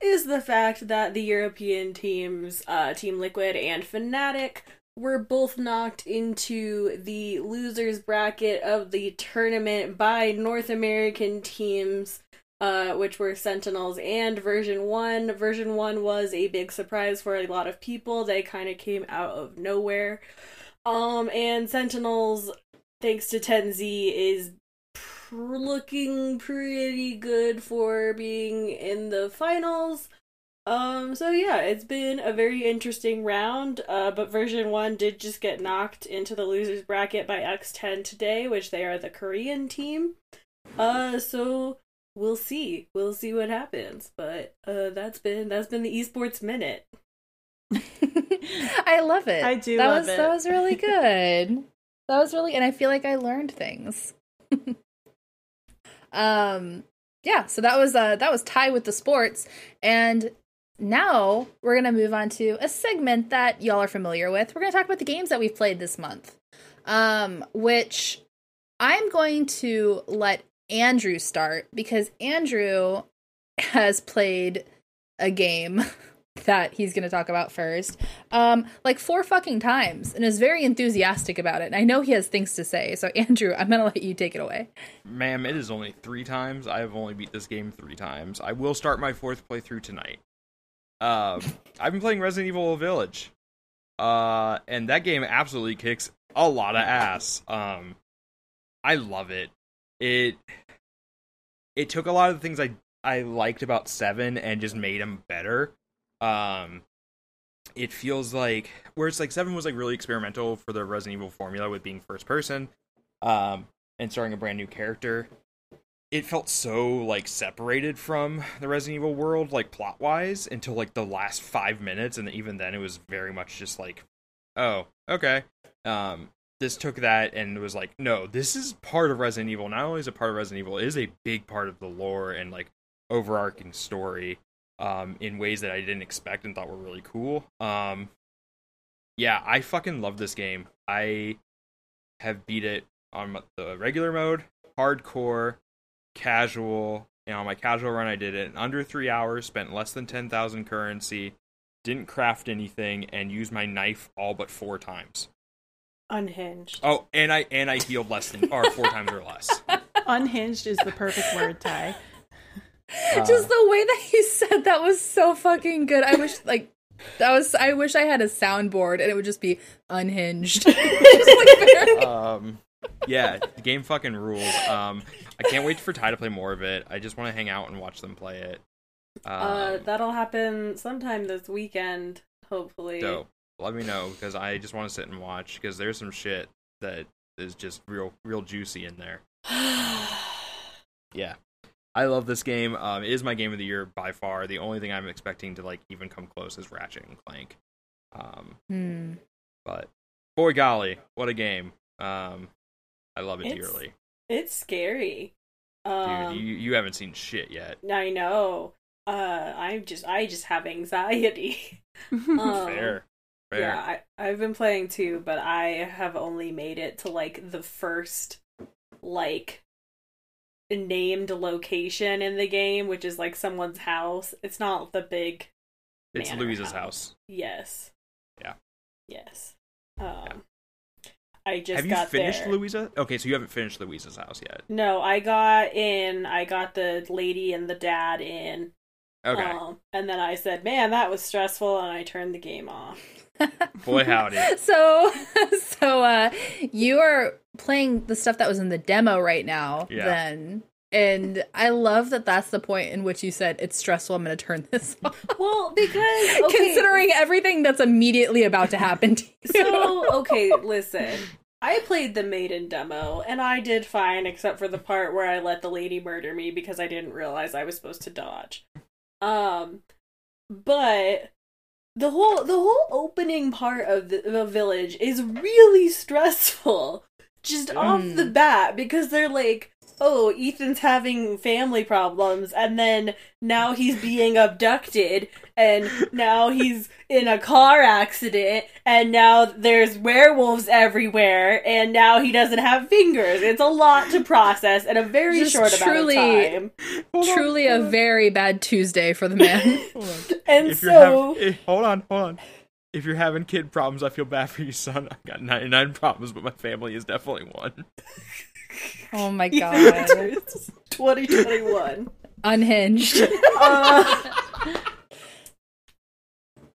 is the fact that the European teams, uh, Team Liquid and Fnatic, were both knocked into the losers bracket of the tournament by North American teams, uh, which were Sentinels and Version 1. Version 1 was a big surprise for a lot of people. They kind of came out of nowhere. Um, and Sentinels, thanks to TenZ, is pr- looking pretty good for being in the finals. Um, so yeah, it's been a very interesting round. Uh, but version one did just get knocked into the losers bracket by X10 today, which they are the Korean team. Uh, so we'll see. We'll see what happens. But uh, that's been that's been the esports minute. I love it. I do That love was it. that was really good. that was really, and I feel like I learned things. um, yeah. So that was uh that was Ty with the sports, and now we're gonna move on to a segment that y'all are familiar with. We're gonna talk about the games that we've played this month. Um, which I'm going to let Andrew start because Andrew has played a game that he's going to talk about first um like four fucking times and is very enthusiastic about it and i know he has things to say so andrew i'm going to let you take it away Ma'am, it is only three times. I have only beat this game three times. I will start my fourth playthrough tonight. Um, I've been playing Resident Evil Village, uh, and that game absolutely kicks a lot of ass. Um, I love it. It it took a lot of the things I I liked about Seven and just made them better. Um, it feels like where it's like Seven was like really experimental for the Resident Evil formula with being first person. Um, and starting a brand new character. It felt so like separated from the resident evil world like plot wise until like the last five minutes and even then it was very much just like oh okay. Um this took that and was like no this is part of resident evil. Not only is it part of resident evil it is a big part of the lore and like overarching story um in ways that i didn't expect and thought were really cool um yeah i fucking love this game i have beat it on the regular mode, hardcore, casual. And on my casual run, I did it in under three hours, spent less than 10,000 currency, didn't craft anything, and used my knife all but four times. Unhinged. Oh, and I and I healed less than or four times or less. Unhinged is the perfect word, Ty. Uh, just the way that you said that was so fucking good i wish like that was i wish i had a soundboard and it would just be unhinged Just like very- um, yeah, the game fucking rules. Um, I can't wait for Ty to play more of it. I just want to hang out and watch them play it. Um, Uh, that'll happen sometime this weekend, hopefully. dope. let me know because I just want to sit and watch because there's some shit that is just real, real juicy in there. Yeah, I love this game. Um, it is my game of the year by far. The only thing I'm expecting to like even come close is Ratchet and Clank. Um, Hmm. but boy golly, what a game! Um, I love it It's- dearly, It's scary. dude. Um, you you haven't seen shit yet. I know. Uh, I'm just I just have anxiety. Um, Fair, fair. Yeah, I, I've been playing too, but I have only made it to like the first like named location in the game, which is like someone's house. It's not the big it's manor Louisa's house. Yes. Yeah. Yes. Um I just Have you finished there. Louisa? Okay, so you haven't finished Louisa's house yet. No, I got in. I got the lady and the dad in. Okay, Um, and then I said, "Man, that was stressful," and I turned the game off. boy howdy. So, so uh, you are playing the stuff that was in the demo right now, Yeah. then, and I love that that's the point in which you said it's stressful. I'm going to turn this off, Well, because okay, considering everything that's immediately about to happen to you. so okay, listen. I played the maiden demo and I did fine except for the part where I let the lady murder me because I didn't realize I was supposed to dodge. Um but the whole the whole opening part of the, the village is really stressful just off the bat because they're like oh ethan's having family problems and then now he's being abducted and now he's in a car accident and now there's werewolves everywhere and now he doesn't have fingers. It's a lot to process in a very Just short truly- amount of time. Truly a very bad Tuesday for the man. and if so having, eh, hold on, hold on. If you're having kid problems, I feel bad for you, son. I've got 99 problems, but my family is definitely one. oh my god, 2021 unhinged. uh,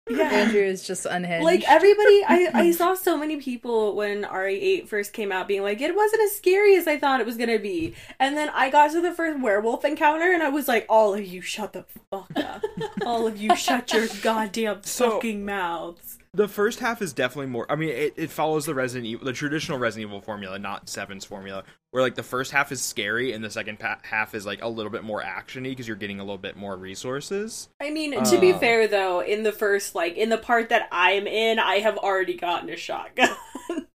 yeah. Andrew is just unhinged. like everybody I, I saw so many people when re8 first came out being like it wasn't as scary as i thought it was gonna be. And then i got to the first werewolf encounter and i was like all of you shut the fuck up. All of you shut your goddamn So- fucking mouths The first half is definitely more. I mean, it, it follows the Resident Evil, the traditional Resident Evil formula, not Seven's formula, where like the first half is scary and the second pa- half is like a little bit more actiony because you're getting a little bit more resources. i mean to be Uh. fair though in the first like in the part that i'm in i have already gotten a shotgun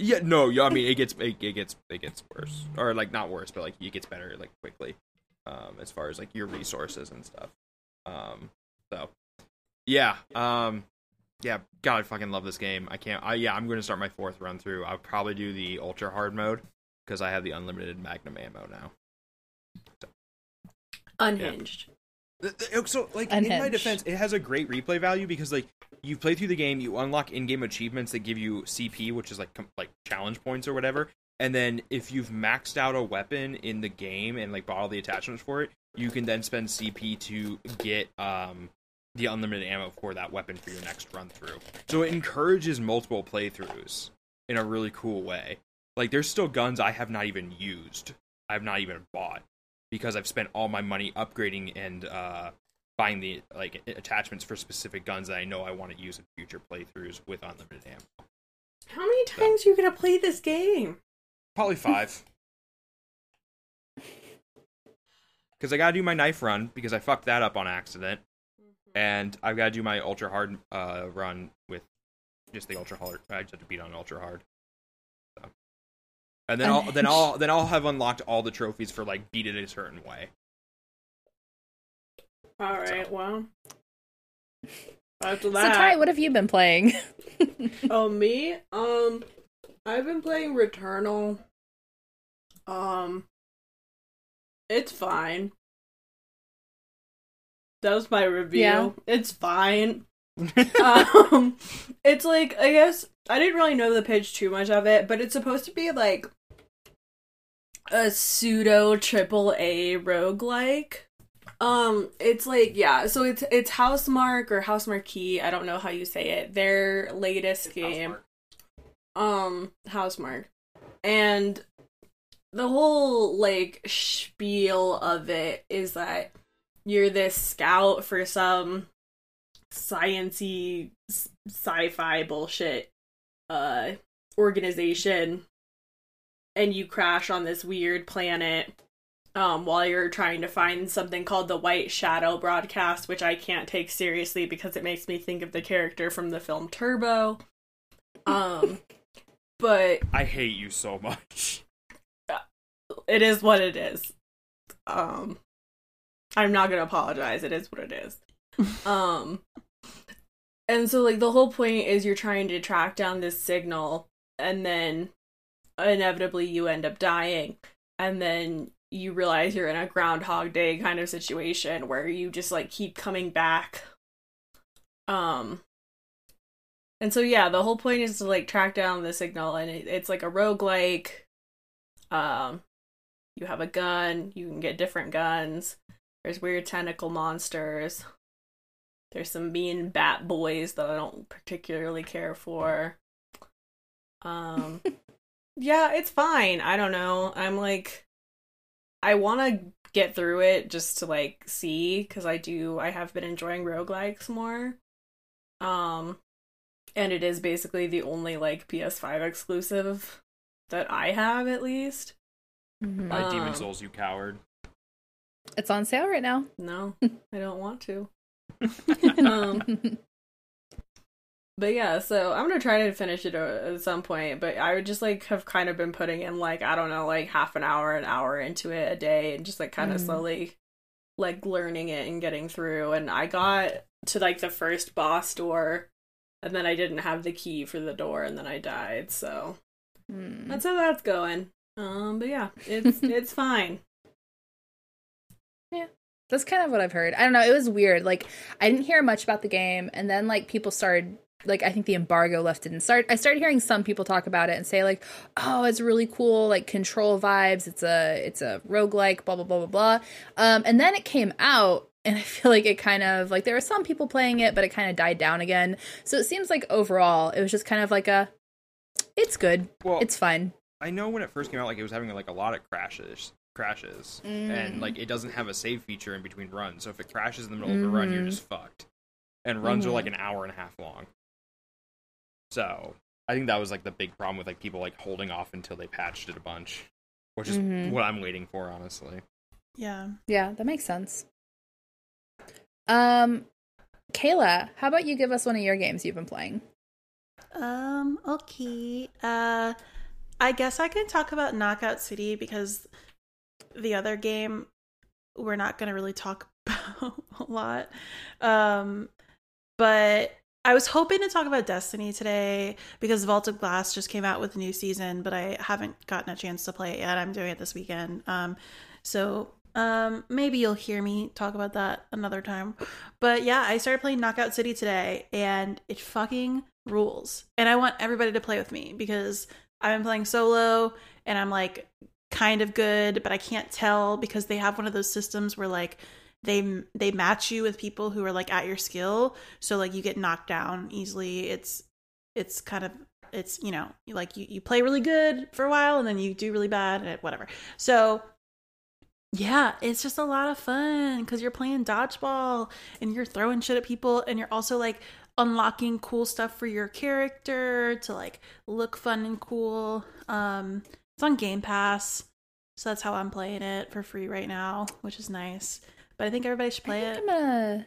Yeah, no, yeah, I mean, it gets it, it gets it gets worse, or like not worse, but like it gets better like quickly, um, as far as like your resources and stuff. Um, so yeah, um, yeah, God, I fucking love this game. I can't. I yeah, I'm going to start my fourth run through. I'll probably do the ultra hard mode because I have the unlimited Magnum ammo now. unhinged Th- th- So, like, in my defense, it has a great replay value because, like, you play through the game, you unlock in-game achievements that give you CP, which is like com- like challenge points or whatever. And then if you've maxed out a weapon in the game and like bought all the attachments for it, you can then spend CP to get um the unlimited ammo for that weapon for your next run through. So it encourages multiple playthroughs in a really cool way. Like, there's still guns I have not even used. I've not even bought because I've spent all my money upgrading and uh, buying the like attachments for specific guns that I know I want to use in future playthroughs with unlimited ammo. how many times are you gonna play this game Probably five. Because I gotta do my knife run because I fucked that up on accident, and I've gotta do my ultra hard uh, run with just the ultra hard. I just have to beat on ultra hard. So. And then I'll then I'll then I'll have unlocked all the trophies for like beat it a certain way. all right well after that. so Ty, what have you been playing? Oh, me? Um, I've been playing Returnal. Um, it's fine. That was my review. Yeah. It's fine. um, it's like I guess I didn't really know the pitch too much of it, but it's supposed to be like a pseudo triple A roguelike. Um, it's like yeah, so it's it's Housemark or Housemarque, I don't know how you say it. Their latest game. Um, Housemark. And the whole like spiel of it is that you're this scout for some sciency sci-fi bullshit uh organization and you crash on this weird planet um while you're trying to find something called the White Shadow broadcast which I can't take seriously because it makes me think of the character from the film Turbo. Um but I hate you so much. it is what it is. Um I'm not to apologize. It is what it is. um and so like the whole point is you're trying to track down this signal and then inevitably you end up dying and then you realize you're in a groundhog day kind of situation where you just like keep coming back um and so yeah the whole point is to like track down the signal and it, it's like a roguelike um you have a gun you can get different guns there's weird tentacle monsters there's some mean bat boys that I don't particularly care for. Um yeah, it's fine. I don't know. I'm like I want to get through it just to like see cuz I do I have been enjoying roguelikes more. Um and it is basically the only like PS5 exclusive that I have at least. Mhm. My Demon Um, Souls, you coward. It's on sale right now. No, I don't want to. um But yeah, so I'm gonna try to finish it uh, at some point. But I would just like have kind of been putting in like I don't know, like half an hour, an hour into it a day, and just like kind of Mm. slowly like learning it and getting through. And I got to like the first boss door, and then I didn't have the key for the door, and then I died. So Mm. that's how that's going. Um, but yeah, it's it's fine. That's kind of what I've heard. I don't know. It was weird. Like I didn't hear much about the game, and then like people started. Like I think the embargo lifted and start. I started hearing some people talk about it and say like, "Oh, it's really cool, like control vibes. It's a it's a roguelike, blah blah blah blah blah." Um, and then it came out, and I feel like it kind of like there were some people playing it, but it kind of died down again. So it seems like overall, it was just kind of like a, it's good, Well, it's fine. I know when it first came out, like it was having like a lot of crashes, crashes, and Mm. like it doesn't have a save feature in between runs. So if it crashes in the middle of a run, you're Mhm. just fucked. And runs are Mhm. like an hour and a half long. So I think that was like the big problem with like people like holding off until they patched it a bunch, which is Mhm. what I'm waiting for, honestly. Yeah. Yeah, that makes sense. Um, Kayla, how about you give us one of your games you've been playing? Um, okay. Uh I guess I can talk about Knockout City because the other game we're not going to really talk about a lot. Um but I was hoping to talk about Destiny today because Vault of Glass just came out with a new season, but I haven't gotten a chance to play it yet. I'm doing it this weekend. Um so um maybe you'll hear me talk about that another time. But yeah, I started playing Knockout City today and it fucking rules. And I want everybody to play with me because I've been playing solo and I'm like kind of good, but I can't tell because they have one of those systems where like they they match you with people who are like at your skill, so like you get knocked down easily. It's it's kind of it's you know like you, you play really good for a while and then you do really bad and whatever. So yeah, it's just a lot of fun because you're playing dodgeball and you're throwing shit at people and you're also like unlocking cool stuff for your character to like look fun and cool. Um it's on Game Pass. So that's how I'm playing it for free right now, which is nice. But I think everybody should play I it. I'm gonna,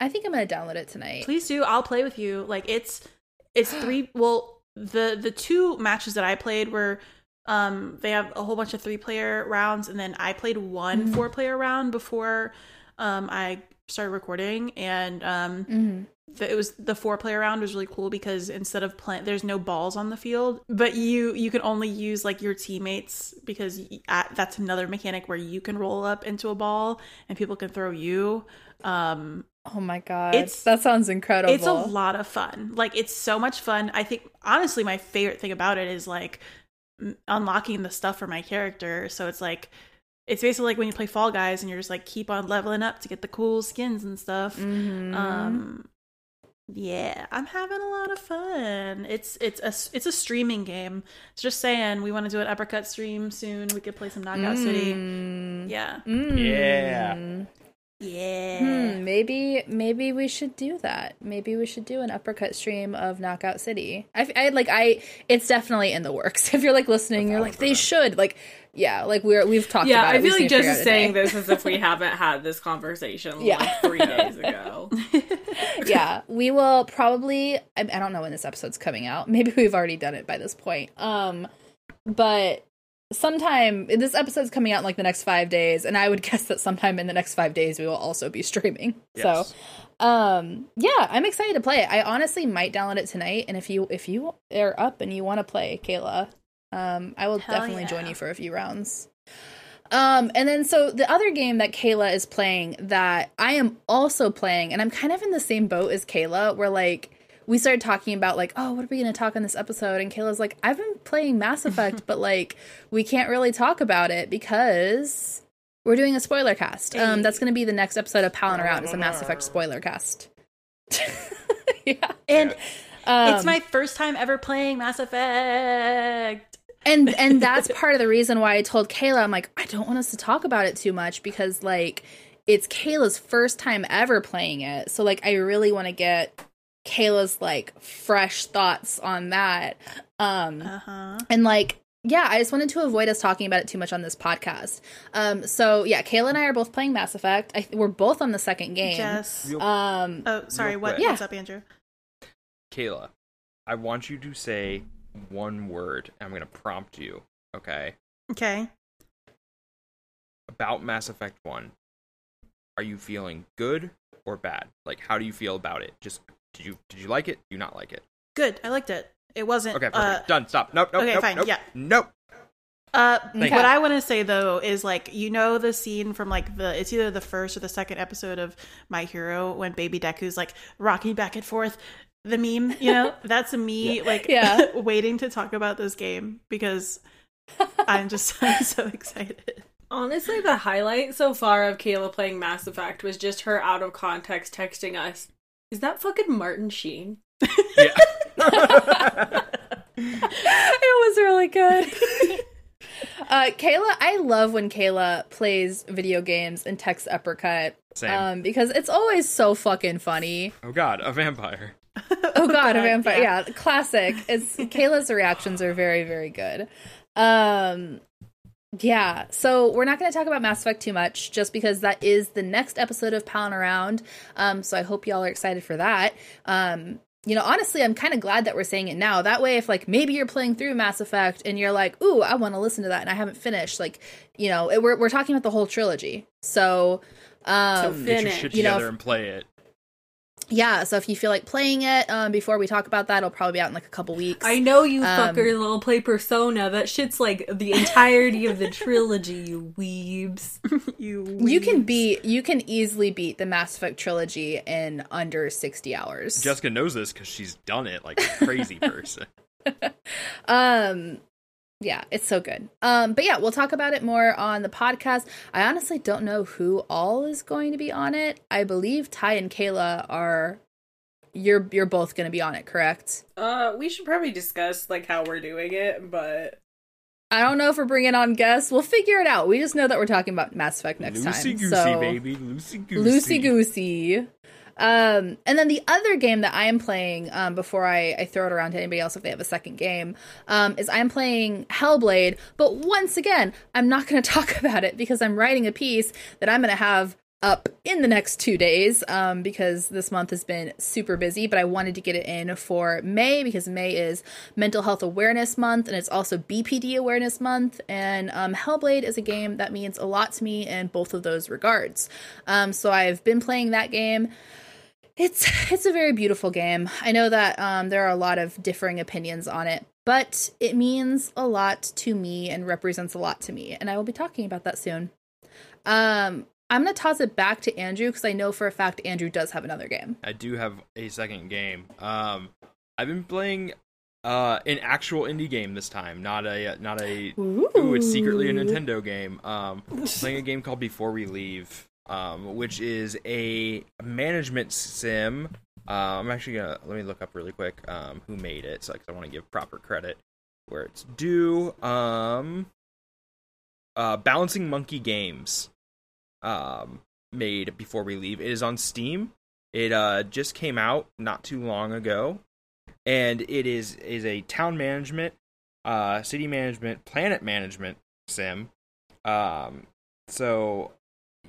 I think I'm gonna download it tonight. Please do. I'll play with you. Like it's it's three well the the two matches that I played were um they have a whole bunch of three player rounds and then I played one Mhm. four player round before um I started recording and um Mhm. The, it was the four player round was really cool because instead of playing there's no balls on the field but you you can only use like your teammates because at, that's another mechanic where you can roll up into a ball and people can throw you um Oh my god, It's- that sounds incredible. it's a lot of fun. Like it's so much fun. I think honestly my favorite thing about it is like unlocking the stuff for my character. So it's like it's basically like when you play Fall Guys and you're just like keep on leveling up to get the cool skins and stuff. Mhm. Um yeah, I'm having a lot of fun. It's it's a it's a streaming game. It's just saying we want to do an uppercut stream soon. We could play some Knockout City. Mm. Yeah. Mm. Yeah. Yeah. Hmm, maybe maybe we should do that. Maybe we should do an uppercut stream of Knockout City. I, I like I it's definitely in the works. If you're like listening, you're like they should like yeah, like we're we've talked Yeah, about it. I We feel just like need to Jess figure is saying this as if we haven't had this conversation Yeah. like three days ago. yeah, we will probably. I, I don't know when this episode's coming out. Maybe we've already done it by this point. Um, but sometime this episode's coming out in like the next five days, and I would guess that sometime in the next five days we will also be streaming. Yes. So, um, yeah, I'm excited to play it. I honestly might download it tonight, and if you if you are up and you want to play, Kayla, um, I will Hell definitely join you for a few rounds. Um, and then so the other game that Kayla is playing that I am also playing, and I'm kind of in the same boat as Kayla, where like we started talking about like, oh, what are we gonna talk on this episode? And Kayla's like, I've been playing Mass Effect, but like we can't really talk about it because we're doing a spoiler cast. Um, that's gonna be the next episode of Palin Around is a Mass Effect spoiler cast. yeah, And um, it's my first time ever playing Mass Effect. and and that's part of the reason why I told Kayla I'm like I don't want us to talk about it too much because like it's Kayla's first time ever playing it. So like I really want to get Kayla's like fresh thoughts on that. Um Uh huh. and like yeah, I just wanted to avoid us talking about it too much on this podcast. Um so yeah, Kayla and I are both playing Mass Effect. I, we're both on the second game. Yes. Real- Um Oh, sorry. What? quick. What's up, Andrew? Kayla, I want you to say one word. I'm going to prompt you, okay? Okay. About Mass Effect 1. Are you feeling good or bad? Like how do you feel about it? Just did you did you like it? Do you not like it? Good. I liked it. It wasn't. Okay, Uh. Done. Stop. Nope, nope, okay, nope, fine, nope. yeah. Nope. Uh, Thank what you. I want to say though is like you know the scene from like the it's either the first or the second episode of My Hero when Baby Deku's like rocking back and forth. The meme, you know, that's me like Yeah. waiting to talk about this game because I'm just I'm so excited. Honestly, the highlight so far of Kayla playing Mass Effect was just her out of context texting us. Is that fucking Martin Sheen? Yeah. it was really good. uh, Kayla, I love when Kayla plays video games and texts uppercut. Same. Um, because it's always so fucking funny. oh god, a vampire. Oh god, a vampire. yeah. Yeah, classic. It's Kayla's reactions are very, very good. Um yeah, so we're not going to talk about Mass Effect too much, just because that is the next episode of Palin Around. Um, so I hope y'all are excited for that. Um, you know, honestly, I'm kind of glad that we're saying it now. That way, if like maybe you're playing through Mass Effect and you're like, "Ooh, I want to listen to that," and I haven't finished, like, you know, it, we're we're talking about the whole trilogy. So, um, Get your Finish. You know, if- and play it. Yeah. So if you feel like playing it um, before we talk about that, it'll probably be out in like a couple weeks. I know you Um, fuckers will play Persona. That shit's like the entirety of the trilogy, you weebs. You You can weebs. beat you can easily beat the Mass Effect trilogy in under 60 hours. Jessica knows this because she's done it like a crazy person. um yeah, it's so good. Um but yeah, we'll talk about it more on the podcast. I honestly don't know who all is going to be on it. I believe Ty and Kayla are you're you're both going to be on it, correct? Uh, we should probably discuss like how we're doing it, but I don't know if we're bringing on guests. We'll figure it out. We just know that we're talking about Mass Effect next Loosey time. goosey, so baby. Loosey goosey. loosey goosey. Um, and then the other game that I am playing um, before I, I throw it around to anybody else if they have a second game um, is I'm playing Hellblade. But once again, I'm not going to talk about it because I'm writing a piece that I'm going to have up in the next two days um, because this month has been super busy. But I wanted to get it in for May because May is Mental Health Awareness Month and it's also BPD Awareness Month. And um, Hellblade is a game that means a lot to me in both of those regards. Um, so I've been playing that game. It's it's a very beautiful game. I know that um, there are a lot of differing opinions on it, but it means a lot to me and represents a lot to me, and I will be talking about that soon. Um, I'm gonna toss it back to Andrew because I know for a fact Andrew does have another game. I do have a second game. Um, I've been playing uh an actual indie game this time, not a not a ooh, it's secretly a Nintendo game. Um, playing a game called Before We Leave, um, which is a management sim. Uh, I'm actually gonna let me look up really quick um who made it, so 'cause I want to give proper credit where it's due. Um, uh, Balancing Monkey Games. Um, made before we leave. It is on Steam. It uh, just came out not too long ago, and it is is a town management, uh, city management, planet management sim. Um, so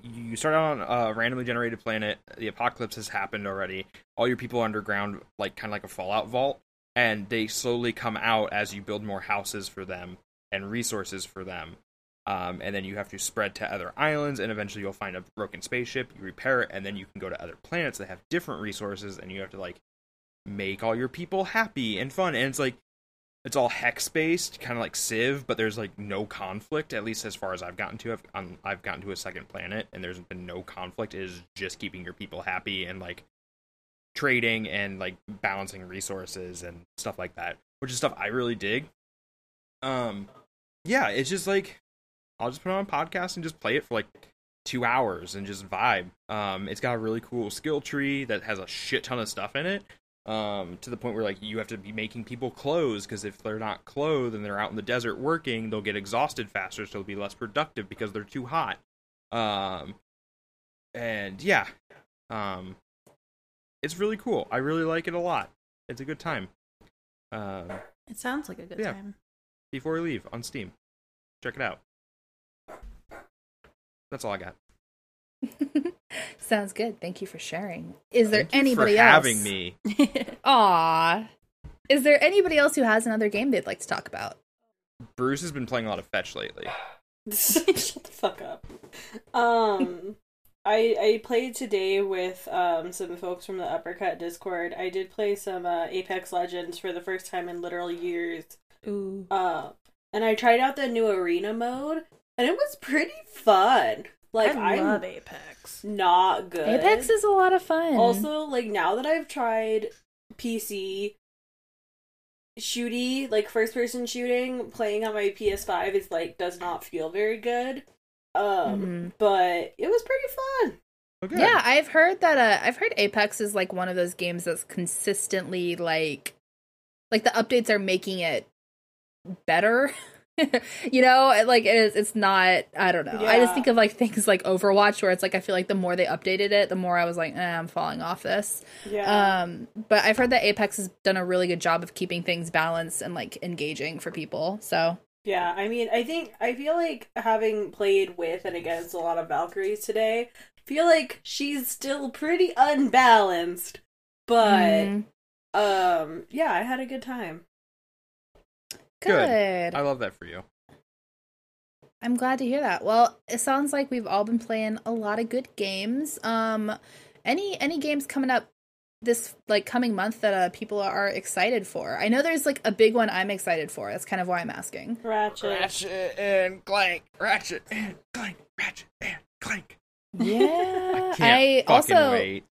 you start on a randomly generated planet. The apocalypse has happened already. All your people are underground, like kind of like a Fallout vault, and they slowly come out as you build more houses for them and resources for them. Um, and then you have to spread to other islands, and eventually you'll find a broken spaceship. You repair it, and then you can go to other planets that have different resources, and you have to like make all your people happy and fun. And it's like it's all hex based, kind of like Civ, but there's like no conflict. At least as far as I've gotten to, I've um, I've gotten to a second planet, and there's been no conflict. It is just keeping your people happy and like trading and like balancing resources and stuff like that, which is stuff I really dig. Um, yeah, it's just like I'll just put on a podcast and just play it for like two hours and just vibe. Um, it's got a really cool skill tree that has a shit ton of stuff in it. Um, to the point where like you have to be making people clothes because if they're not clothed and they're out in the desert working, they'll get exhausted faster, so they'll be less productive because they're too hot. Um, and yeah, um, it's really cool. I really like it a lot. It's a good time. Um, It sounds like a good Yeah. time. before we leave on Steam, check it out. That's all I got. Sounds good. Thank you for sharing. Is there Thank you anybody for else? having me? Aw. Is there anybody else who has another game they'd like to talk about? Bruce has been playing a lot of fetch lately. Shut the fuck up. Um, I I played today with um some folks from the Uppercut Discord. I did play some uh, Apex Legends for the first time in literal years. Ooh. Uh, and I tried out the new arena mode, and it was pretty fun. Like I I'm love Apex. not good. Apex is a lot of fun. Also, like now that I've tried PC shooty, like first person shooting, playing on my PS5 is like does not feel very good. Um Mhm. but it was pretty fun. Okay. Yeah, I've heard that. Uh, I've heard Apex is like one of those games that's consistently like, like the updates are making it better. you know, like it is. It's not. I don't know. I just think of like things like Overwatch, where it's like I feel like the more they updated it, the more I was like, eh, I'm falling off this. Yeah. Um, but I've heard that Apex has done a really good job of keeping things balanced and like engaging for people. So yeah, I mean, I think I feel like having played with and against a lot of Valkyries today, feel like she's still pretty unbalanced. But mm, um yeah, I had a good time. Good. good. I love that for you. I'm glad to hear that. Well, it sounds like we've all been playing a lot of good games. Um any any games coming up this like coming month that uh, people are excited for? I know there's like a big one I'm excited for. That's kind of why I'm asking. Ratchet. Ratchet and Clank. Ratchet and Clank. Ratchet and Clank. Yeah. I can't I also wait.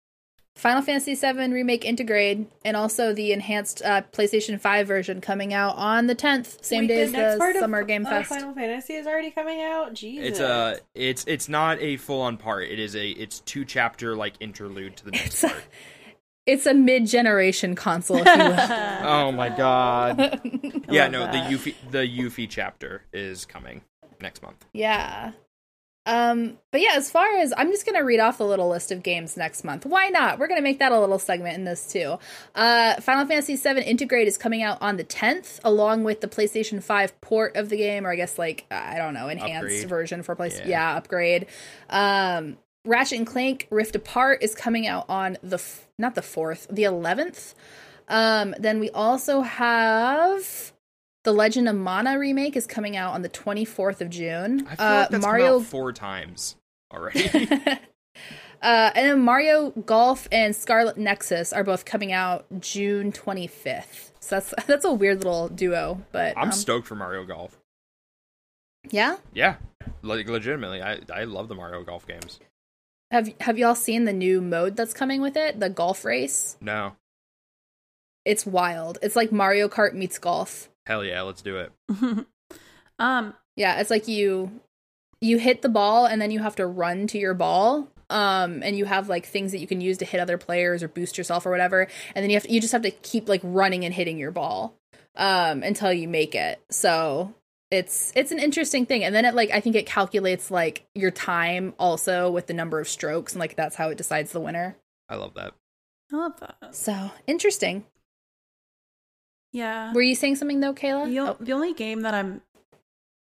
Final Fantasy VII Remake Intergrade and also the enhanced uh, PlayStation 5 version coming out on the 10th, same Wait, day as the part of- Summer Game of Fest. Final Fantasy is already coming out. Jesus. It's a it's it's not a full on part. It is a it's two chapter like interlude to the next It's a- It's a mid-generation console, if you will. Oh my god. yeah, no, that. the Yuffie the Yuffie chapter is coming next month. Yeah. Um, but yeah, as far as I'm just gonna read off the little list of games next month. Why not? We're gonna make that a little segment in this too. Uh, Final Fantasy VII Intergrade is coming out on the 10th, along with the PlayStation 5 port of the game, or I guess like I don't know, enhanced Upgrade. version for PlayStation. Yeah. Yeah. upgrade. Um, Ratchet and Clank Rift Apart is coming out on the f- not the fourth, the 11th. Um, then we also have the Legend of Mana remake is coming out on the 24th of June. I feel uh, like that's Mario four times already. uh, and then Mario Golf and Scarlet Nexus are both coming out June 25th. So that's that's a weird little duo, but I'm um, stoked for Mario Golf. yeah. Yeah, like legitimately, I I love the Mario Golf games. Have have y'all seen the new mode that's coming with it? The golf race. No, It's wild. It's like Mario Kart meets golf. Hell yeah, let's do it. um, Yeah, it's like you you hit the ball and then you have to run to your ball. Um, and you have like things that you can use to hit other players or boost yourself or whatever. And then you have you just have to keep like running and hitting your ball um until you make it. So it's it's an interesting thing and then it like i think it calculates like your time also with the number of strokes and like that's how it decides the winner I love that. I love that. so interesting Yeah. were you saying something though kayla The, o- Oh, the only game that I'm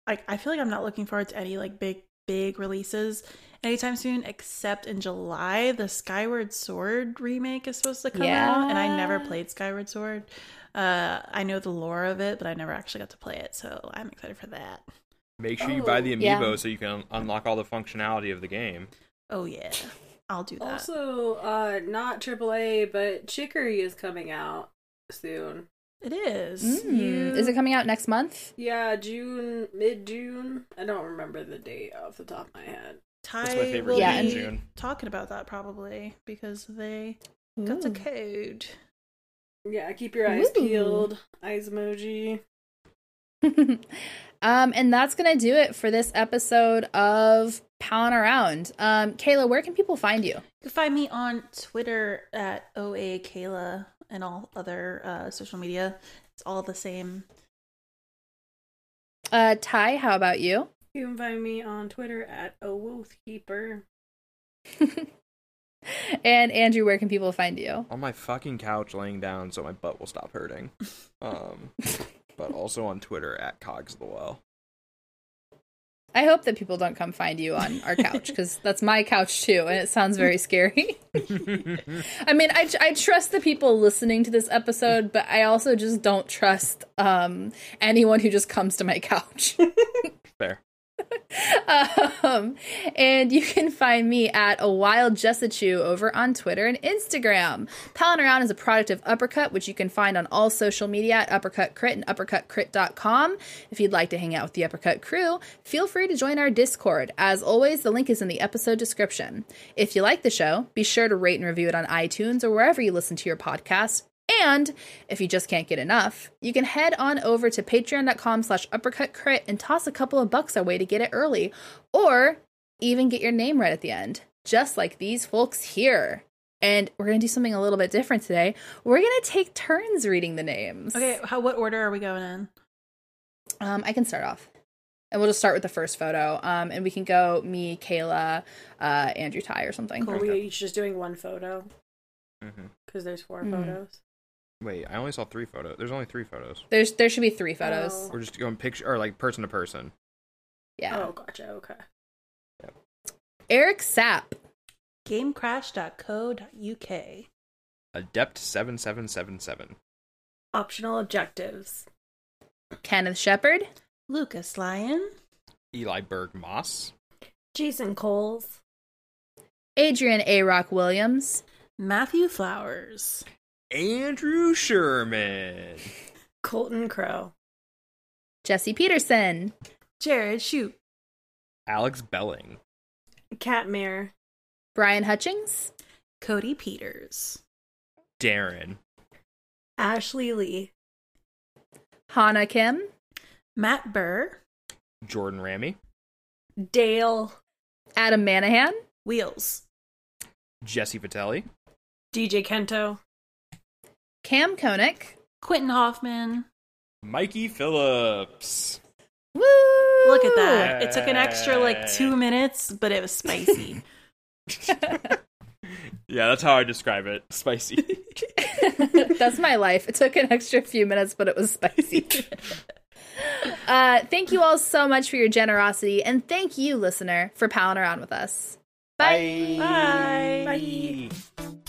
like I feel like I'm not looking forward to any like big big releases anytime soon except in July the Skyward Sword remake is supposed to come out and I never played Skyward Sword. Uh I know the lore of it, but I never actually got to play it, so I'm excited for that. Make sure you buy the Oh, yeah. amiibo so you can unlock all the functionality of the game. Oh yeah. I'll do that. Also, uh, not AAA, but Chicory is coming out soon. It is. mm, You- is it coming out next month Yeah, June, mid June. I don't remember the date off the top of my head. Ty That's my favorite will Yeah, be and- June. talking about that probably because they got the code. Yeah, keep your eyes Ooh. peeled. Eyes emoji. um and that's gonna do it for this episode of Palin Around. Um, Kayla, where can people find you? You can find me on Twitter at OA Kayla and all other uh, social media. It's all the same. Uh, Ty, how about you? You can find me on Twitter at a wolf keeper. and Andrew, where can people find you? On my fucking couch laying down so my butt will stop hurting. Um, but also on Twitter at Cogs of the Well. I hope that people don't come find you on our couch because that's my couch too, and it sounds very scary. I mean, I, I trust the people listening to this episode, but I also just don't trust um, anyone who just comes to my couch. Um, and you can find me at a wild Jessachu over on Twitter and Instagram. Palin Around is a product of Uppercut, which you can find on all social media at Uppercut Crit and uppercutcrit.com. If you'd like to hang out with the Uppercut crew, feel free to join our Discord. As always, the link is in the episode description. If you like the show, be sure to rate and review it on iTunes or wherever you listen to your podcast. And if you just can't get enough, you can head on over to patreon.com slash uppercutcrit and toss a couple of bucks our way to get it early. Or even get your name right at the end, just like these folks here. And we're going to do something a little bit different today. We're going to take turns reading the names. Okay, how what order are we going in? Um, I can start off. And we'll just start with the first photo. Um, and we can go me, Kayla, uh, Andrew Ty or something. Are we each just doing one photo? Because there's 4 Mhm. photos. Wait, I only saw three photos. There's only three photos. There's there should be three photos. Oh. We're just going picture or like person to person. Yeah. Oh, gotcha. Okay. Eric Sapp. Gamecrash.co.uk. Adept seven seven seven seven. Optional objectives. Kenneth Shepard. Lucas Lyon. Eli Berg Moss. Jason Coles. Adrian A. Rock Williams. Matthew Flowers. Andrew Sherman. Colton Crow. Jesse Peterson. Jared Shoot. Alex Belling. Catmere. Brian Hutchings. Cody Peters. Darren. Ashley Lee. Hannah Kim. Matt Burr. Jordan Ramey. Dale. Adam Manahan. Wheels. Jesse Vitelli. DJ Kento. Cam Koenig. Quentin Hoffman. Mikey Phillips. Woo! Look at that. It took an extra like two minutes, but it was spicy. Yeah, that's how I describe it. Spicy. That's my life. It took an extra few minutes, but it was spicy. uh, thank you all so much for your generosity, and thank you, listener, for palling around with us. Bye. Bye. Bye.